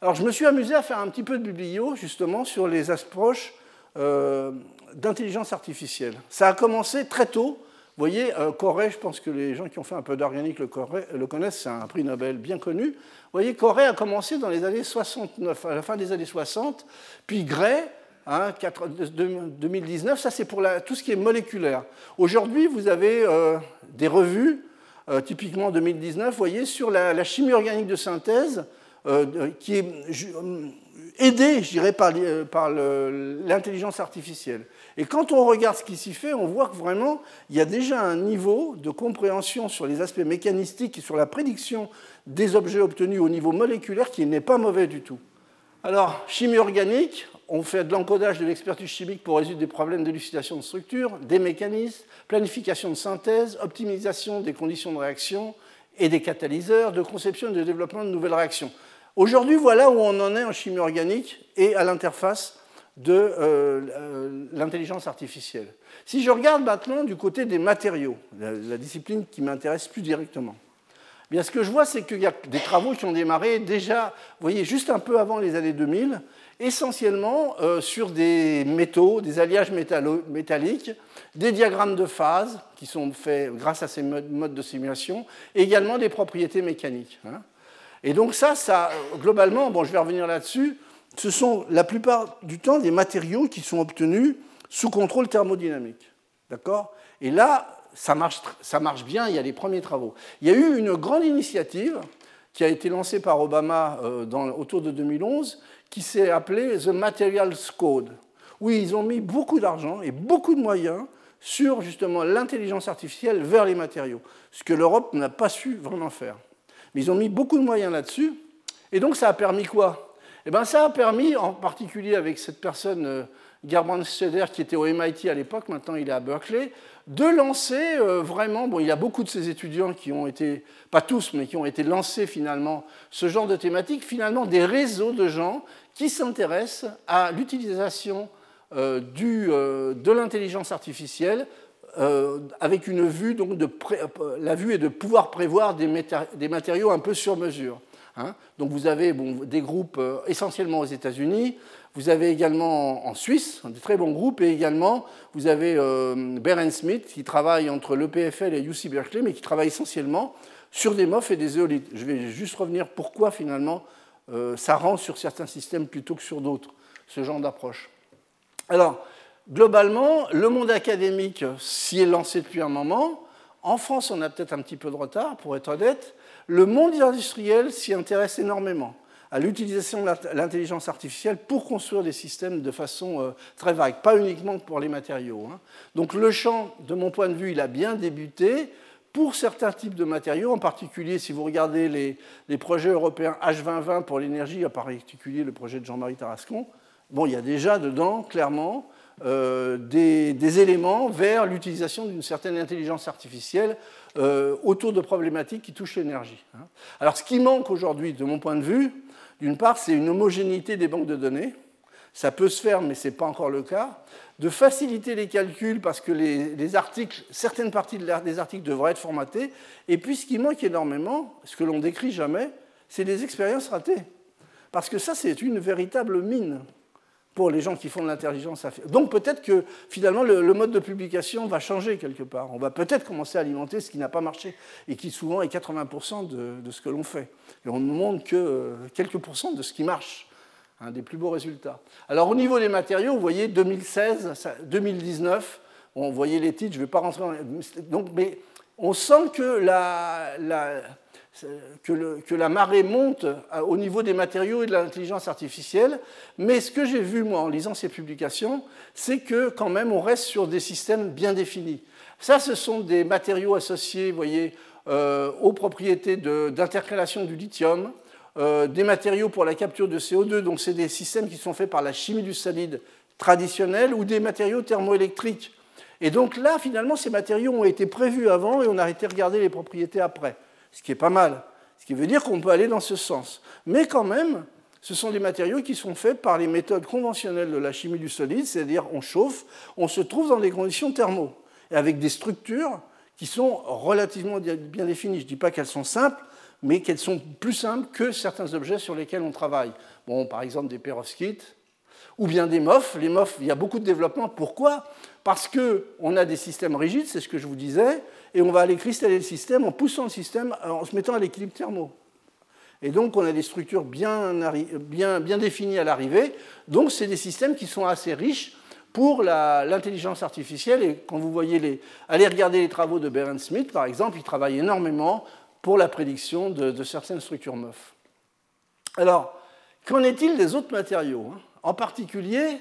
B: Alors, je me suis amusé à faire un petit peu de biblio, justement, sur les approches euh, d'intelligence artificielle. Ça a commencé très tôt. Vous voyez, euh, Corée, je pense que les gens qui ont fait un peu d'organique le, connaissent, c'est un prix Nobel bien connu. Vous voyez, Corée a commencé dans les années 69, à la fin des années 60, puis Gray, hein, 2019, ça c'est pour tout ce qui est moléculaire. Aujourd'hui, vous avez euh, des revues, euh, typiquement 2019, vous voyez, sur la, chimie organique de synthèse, qui est aidée, je dirais, par l'intelligence artificielle. Et quand on regarde ce qui s'y fait, on voit que vraiment, il y a déjà un niveau de compréhension sur les aspects mécanistiques et sur la prédiction des objets obtenus au niveau moléculaire qui n'est pas mauvais du tout. Alors, chimie organique, on fait de l'encodage de l'expertise chimique pour résoudre des problèmes d'élucidation de structure, des mécanismes, planification de synthèse, optimisation des conditions de réaction et des catalyseurs, de conception et de développement de nouvelles réactions. Aujourd'hui, voilà où on en est en chimie organique et à l'interface de euh, euh, l'intelligence artificielle. Si je regarde maintenant du côté des matériaux, la, discipline qui m'intéresse plus directement, eh bien, ce que je vois, c'est qu'il y a des travaux qui ont démarré déjà, vous voyez, juste un peu avant les années 2000, essentiellement euh, sur des métaux, des alliages métalliques, des diagrammes de phase qui sont faits grâce à ces modes de simulation, et également des propriétés mécaniques. Hein. Et donc ça, ça, globalement, bon, je vais revenir là-dessus, ce sont la plupart du temps des matériaux qui sont obtenus sous contrôle thermodynamique. D'accord? Et là, ça marche, bien, il y a les premiers travaux. Il y a eu une grande initiative qui a été lancée par Obama euh, autour de 2011, qui s'est appelée The Materials Code, où ils ont mis beaucoup d'argent et beaucoup de moyens sur justement l'intelligence artificielle vers les matériaux, ce que l'Europe n'a pas su vraiment faire. Mais ils ont mis beaucoup de moyens là-dessus, et donc ça a permis quoi? Eh bien, ça a permis, en particulier avec cette personne, euh, Gerbrand Scheder, qui était au MIT à l'époque, maintenant il est à Berkeley, de lancer euh, vraiment, bon, il y a beaucoup de ces étudiants qui ont été, pas tous, mais qui ont été lancés finalement, ce genre de thématique, finalement des réseaux de gens qui s'intéressent à l'utilisation euh, de l'intelligence artificielle avec une vue, donc de la vue est de pouvoir prévoir des matériaux un peu sur mesure. Hein. Donc vous avez des groupes euh, essentiellement aux États-Unis, vous avez également en Suisse des très bons groupes, et également vous avez euh, Smith qui travaille entre l'EPFL et UC Berkeley, mais qui travaille essentiellement sur des MOF et des éolites. Je vais juste revenir pourquoi finalement euh, ça rend sur certains systèmes plutôt que sur d'autres, ce genre d'approche. Alors, globalement, le monde académique s'y est lancé depuis un moment. En France, on a peut-être un petit peu de retard, pour être honnête. Le monde industriel s'y intéresse énormément à l'utilisation de l'intelligence artificielle pour construire des systèmes de façon euh, très vague, pas uniquement pour les matériaux. Hein. Donc le champ, de mon point de vue, il a bien débuté pour certains types de matériaux, en particulier si vous regardez les, projets européens H2020 pour l'énergie, en particulier le projet de Jean-Marie Tarascon, bon, il y a déjà dedans, clairement, euh, des, éléments vers l'utilisation d'une certaine intelligence artificielle euh, autour de problématiques qui touchent l'énergie. Hein. Alors ce qui manque aujourd'hui, de mon point de vue, d'une part, c'est une homogénéité des banques de données. Ça peut se faire, mais ce n'est pas encore le cas. De faciliter les calculs parce que certaines parties des articles devraient être formatées. Et puis ce qui manque énormément, ce que l'on décrit jamais, c'est les expériences ratées. Parce que ça, c'est une véritable mine pour les gens qui font de l'intelligence. Donc peut-être que finalement le, mode de publication va changer quelque part. On va peut-être commencer à alimenter ce qui n'a pas marché et qui souvent est 80% de, ce que l'on fait. Et on ne montre que euh, quelques pourcents de ce qui marche, un des plus beaux résultats. Alors au niveau des matériaux, vous voyez 2016, 2019, on voyait les titres, je ne vais pas rentrer dans... Donc, mais on sent que la, que, la marée monte au niveau des matériaux et de l'intelligence artificielle. Mais ce que j'ai vu, moi, en lisant ces publications, c'est que quand même, on reste sur des systèmes bien définis. Ça, ce sont des matériaux associés, voyez, euh, aux propriétés d'intercalation du lithium, euh, des matériaux pour la capture de CO2, donc c'est des systèmes qui sont faits par la chimie du solide traditionnelle, ou des matériaux thermoélectriques. Et donc là, finalement, ces matériaux ont été prévus avant et on a été regarder les propriétés après ce qui est pas mal. Ce qui veut dire qu'on peut aller dans ce sens. Mais quand même, ce sont des matériaux qui sont faits par les méthodes conventionnelles de la chimie du solide, c'est-à-dire on chauffe, on se trouve dans des conditions thermo, et avec des structures qui sont relativement bien définies. Je ne dis pas qu'elles sont simples, mais qu'elles sont plus simples que certains objets sur lesquels on travaille. Bon, par exemple des perovskites, ou bien des MOF. Les MOF, il y a beaucoup de développement. Pourquoi? Parce qu'on a des systèmes rigides, c'est ce que je vous disais, et on va aller cristalliser le système en poussant le système, en se mettant à l'équilibre thermo. Et donc, on a des structures bien, définies à l'arrivée. Donc, c'est des systèmes qui sont assez riches pour l'intelligence artificielle. Et quand vous voyez les, allez regarder les travaux de Beren Smith, par exemple, il travaille énormément pour la prédiction de, certaines structures MOF. Alors, qu'en est-il des autres matériaux hein? En particulier,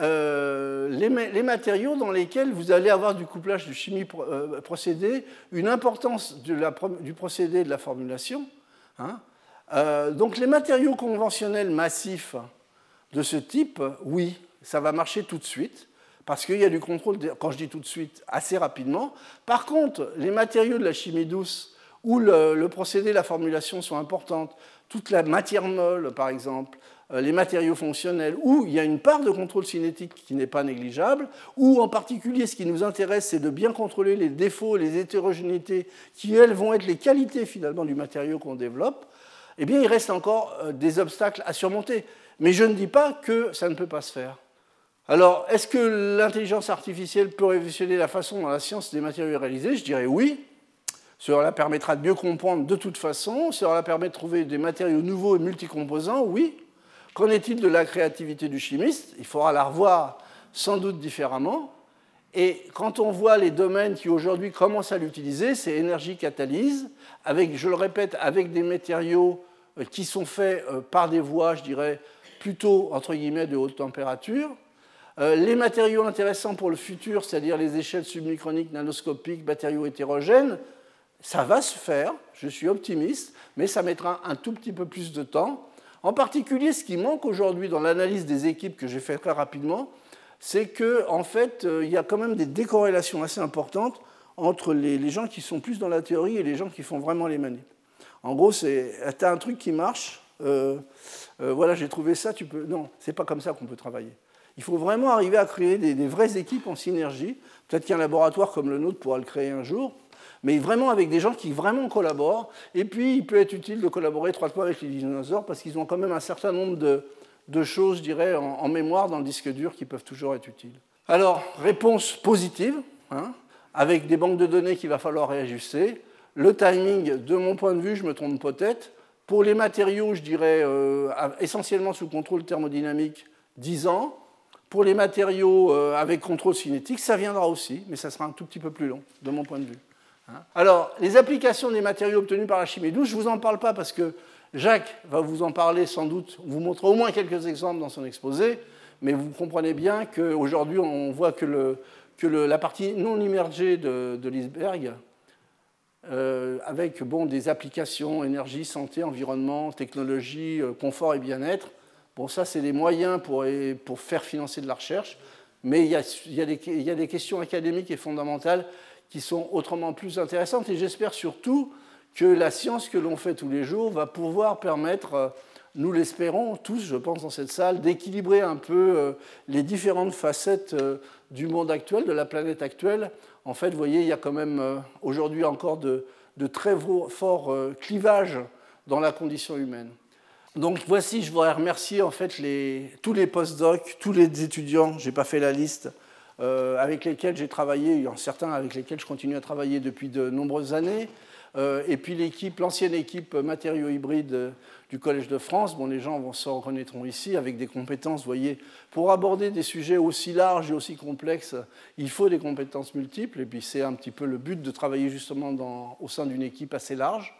B: euh, les, matériaux dans lesquels vous allez avoir du couplage de chimie euh, procédé, une importance du procédé de la formulation. Hein. Euh, donc les matériaux conventionnels massifs de ce type, oui, ça va marcher tout de suite, parce qu'il y a du contrôle, quand je dis tout de suite, assez rapidement. Par contre, les matériaux de la chimie douce, où le, le procédé la formulation sont importantes, toute la matière molle, par exemple, les matériaux fonctionnels, où il y a une part de contrôle cinétique qui n'est pas négligeable, où en particulier ce qui nous intéresse, c'est de bien contrôler les défauts, les hétérogénéités, qui elles vont être les qualités finalement du matériau qu'on développe, eh bien il reste encore euh, des obstacles à surmonter. Mais je ne dis pas que ça ne peut pas se faire. Alors, est-ce que l'intelligence artificielle peut révolutionner la façon dont la science des matériaux est réalisée? Je dirais oui. Cela permettra de mieux comprendre de toute façon. Cela permet de trouver des matériaux nouveaux et multicomposants, oui. Qu'en est-il de la créativité du chimiste? Il faudra la revoir sans doute différemment. Et quand on voit les domaines qui aujourd'hui commencent à l'utiliser, c'est énergie catalyse, avec, je le répète, avec des matériaux euh, qui sont faits euh, par des voies, je dirais, plutôt entre guillemets de haute température. Euh, les matériaux intéressants pour le futur, c'est-à-dire les échelles submicroniques, nanoscopiques, matériaux hétérogènes, ça va se faire, je suis optimiste, mais ça mettra un tout petit peu plus de temps. En particulier, ce qui manque aujourd'hui dans l'analyse des équipes que j'ai fait très rapidement, c'est qu'en en fait, euh, il y a quand même des décorrélations assez importantes entre les, gens qui sont plus dans la théorie et les gens qui font vraiment les manips. En gros, tu as un truc qui marche, euh, euh, voilà, j'ai trouvé ça, tu peux. Non, c'est pas comme ça qu'on peut travailler. Il faut vraiment arriver à créer des vraies équipes en synergie. Peut-être qu'un laboratoire comme le nôtre pourra le créer un jour, mais vraiment avec des gens qui vraiment collaborent. Et puis, il peut être utile de collaborer étroitement avec les dinosaures parce qu'ils ont quand même un certain nombre de, choses, je dirais, en, mémoire dans le disque dur qui peuvent toujours être utiles. Alors, réponse positive, hein, avec des banques de données qu'il va falloir réajuster. Le timing, de mon point de vue, je me trompe peut-être. Pour les matériaux, je dirais euh, essentiellement sous contrôle thermodynamique, 10 ans. Pour les matériaux euh, avec contrôle cinétique, ça viendra aussi, mais ça sera un tout petit peu plus long, de mon point de vue. Hein. Alors, les applications des matériaux obtenus par la chimie douce, je ne vous en parle pas parce que Jacques va vous en parler sans doute, vous montrer au moins quelques exemples dans son exposé, mais vous comprenez bien qu'aujourd'hui, on voit que, la partie non immergée de, l'iceberg, euh, avec bon, des applications énergie, santé, environnement, technologie, euh, confort et bien-être, bon, ça, c'est des moyens pour, faire financer de la recherche, mais il y a des questions académiques et fondamentales qui sont autrement plus intéressantes. Et j'espère surtout que la science que l'on fait tous les jours va pouvoir permettre, euh, nous l'espérons tous, je pense, dans cette salle, d'équilibrer un peu euh, les différentes facettes euh, du monde actuel, de la planète actuelle. En fait, vous voyez, il y a quand même aujourd'hui encore de, très forts clivages dans la condition humaine. Donc voici, je voudrais remercier en fait les, tous les post-docs, tous les étudiants, je n'ai pas fait la liste, avec lesquels j'ai travaillé, certains avec lesquels je continue à travailler depuis de nombreuses années. Euh, et puis l'équipe, l'ancienne équipe matériaux hybrides du Collège de France, bon, les gens s'en reconnaîtront ici, avec des compétences, voyez, pour aborder des sujets aussi larges et aussi complexes, il faut des compétences multiples, et puis c'est un petit peu le but de travailler justement au sein d'une équipe assez large.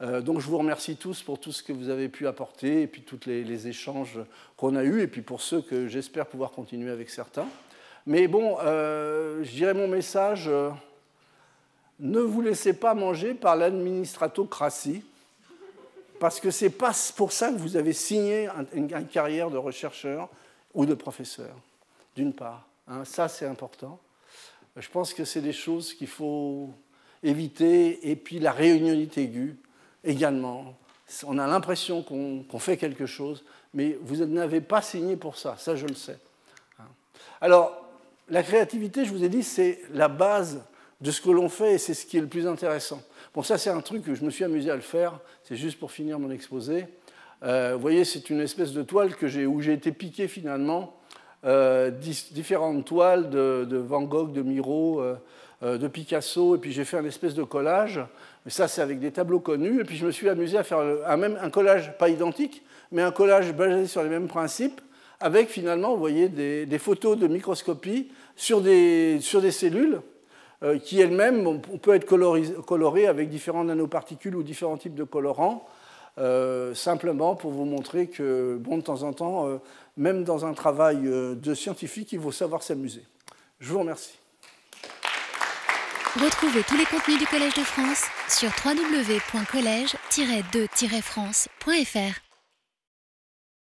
B: Euh, donc je vous remercie tous pour tout ce que vous avez pu apporter et puis tous les, échanges qu'on a eus et puis pour ceux que j'espère pouvoir continuer avec certains. Mais bon, euh, je dirais mon message, euh, ne vous laissez pas manger par l'administratocratie parce que ce n'est pas pour ça que vous avez signé une, carrière de chercheur ou de professeur, d'une part. Hein. ça, c'est important. Je pense que c'est des choses qu'il faut éviter. Et puis la réunionite aiguë, également. On a l'impression qu'on fait quelque chose, mais vous n'avez pas signé pour ça, ça je le sais. Alors, la créativité, je vous ai dit, c'est la base de ce que l'on fait et c'est ce qui est le plus intéressant. Bon, ça c'est un truc que je me suis amusé à le faire, c'est juste pour finir mon exposé. Euh, vous voyez, c'est une espèce de toile que où j'ai été piqué finalement, euh, différentes toiles de, Van Gogh, de Miro, euh, de Picasso, et puis j'ai fait un espèce de collage. Mais ça, c'est avec des tableaux connus. Et puis je me suis amusé à faire un, même un collage pas identique, mais un collage basé sur les mêmes principes, avec finalement, vous voyez, des, photos de microscopie sur des, sur des cellules euh, qui elles-mêmes, on, peut être colorées avec différentes nanoparticules ou différents types de colorants. Euh, simplement pour vous montrer que, bon, de temps en temps, même dans un travail de scientifique, il faut savoir s'amuser. Je vous remercie.
A: Retrouvez tous les contenus du Collège de France sur www.colège-2-france.fr.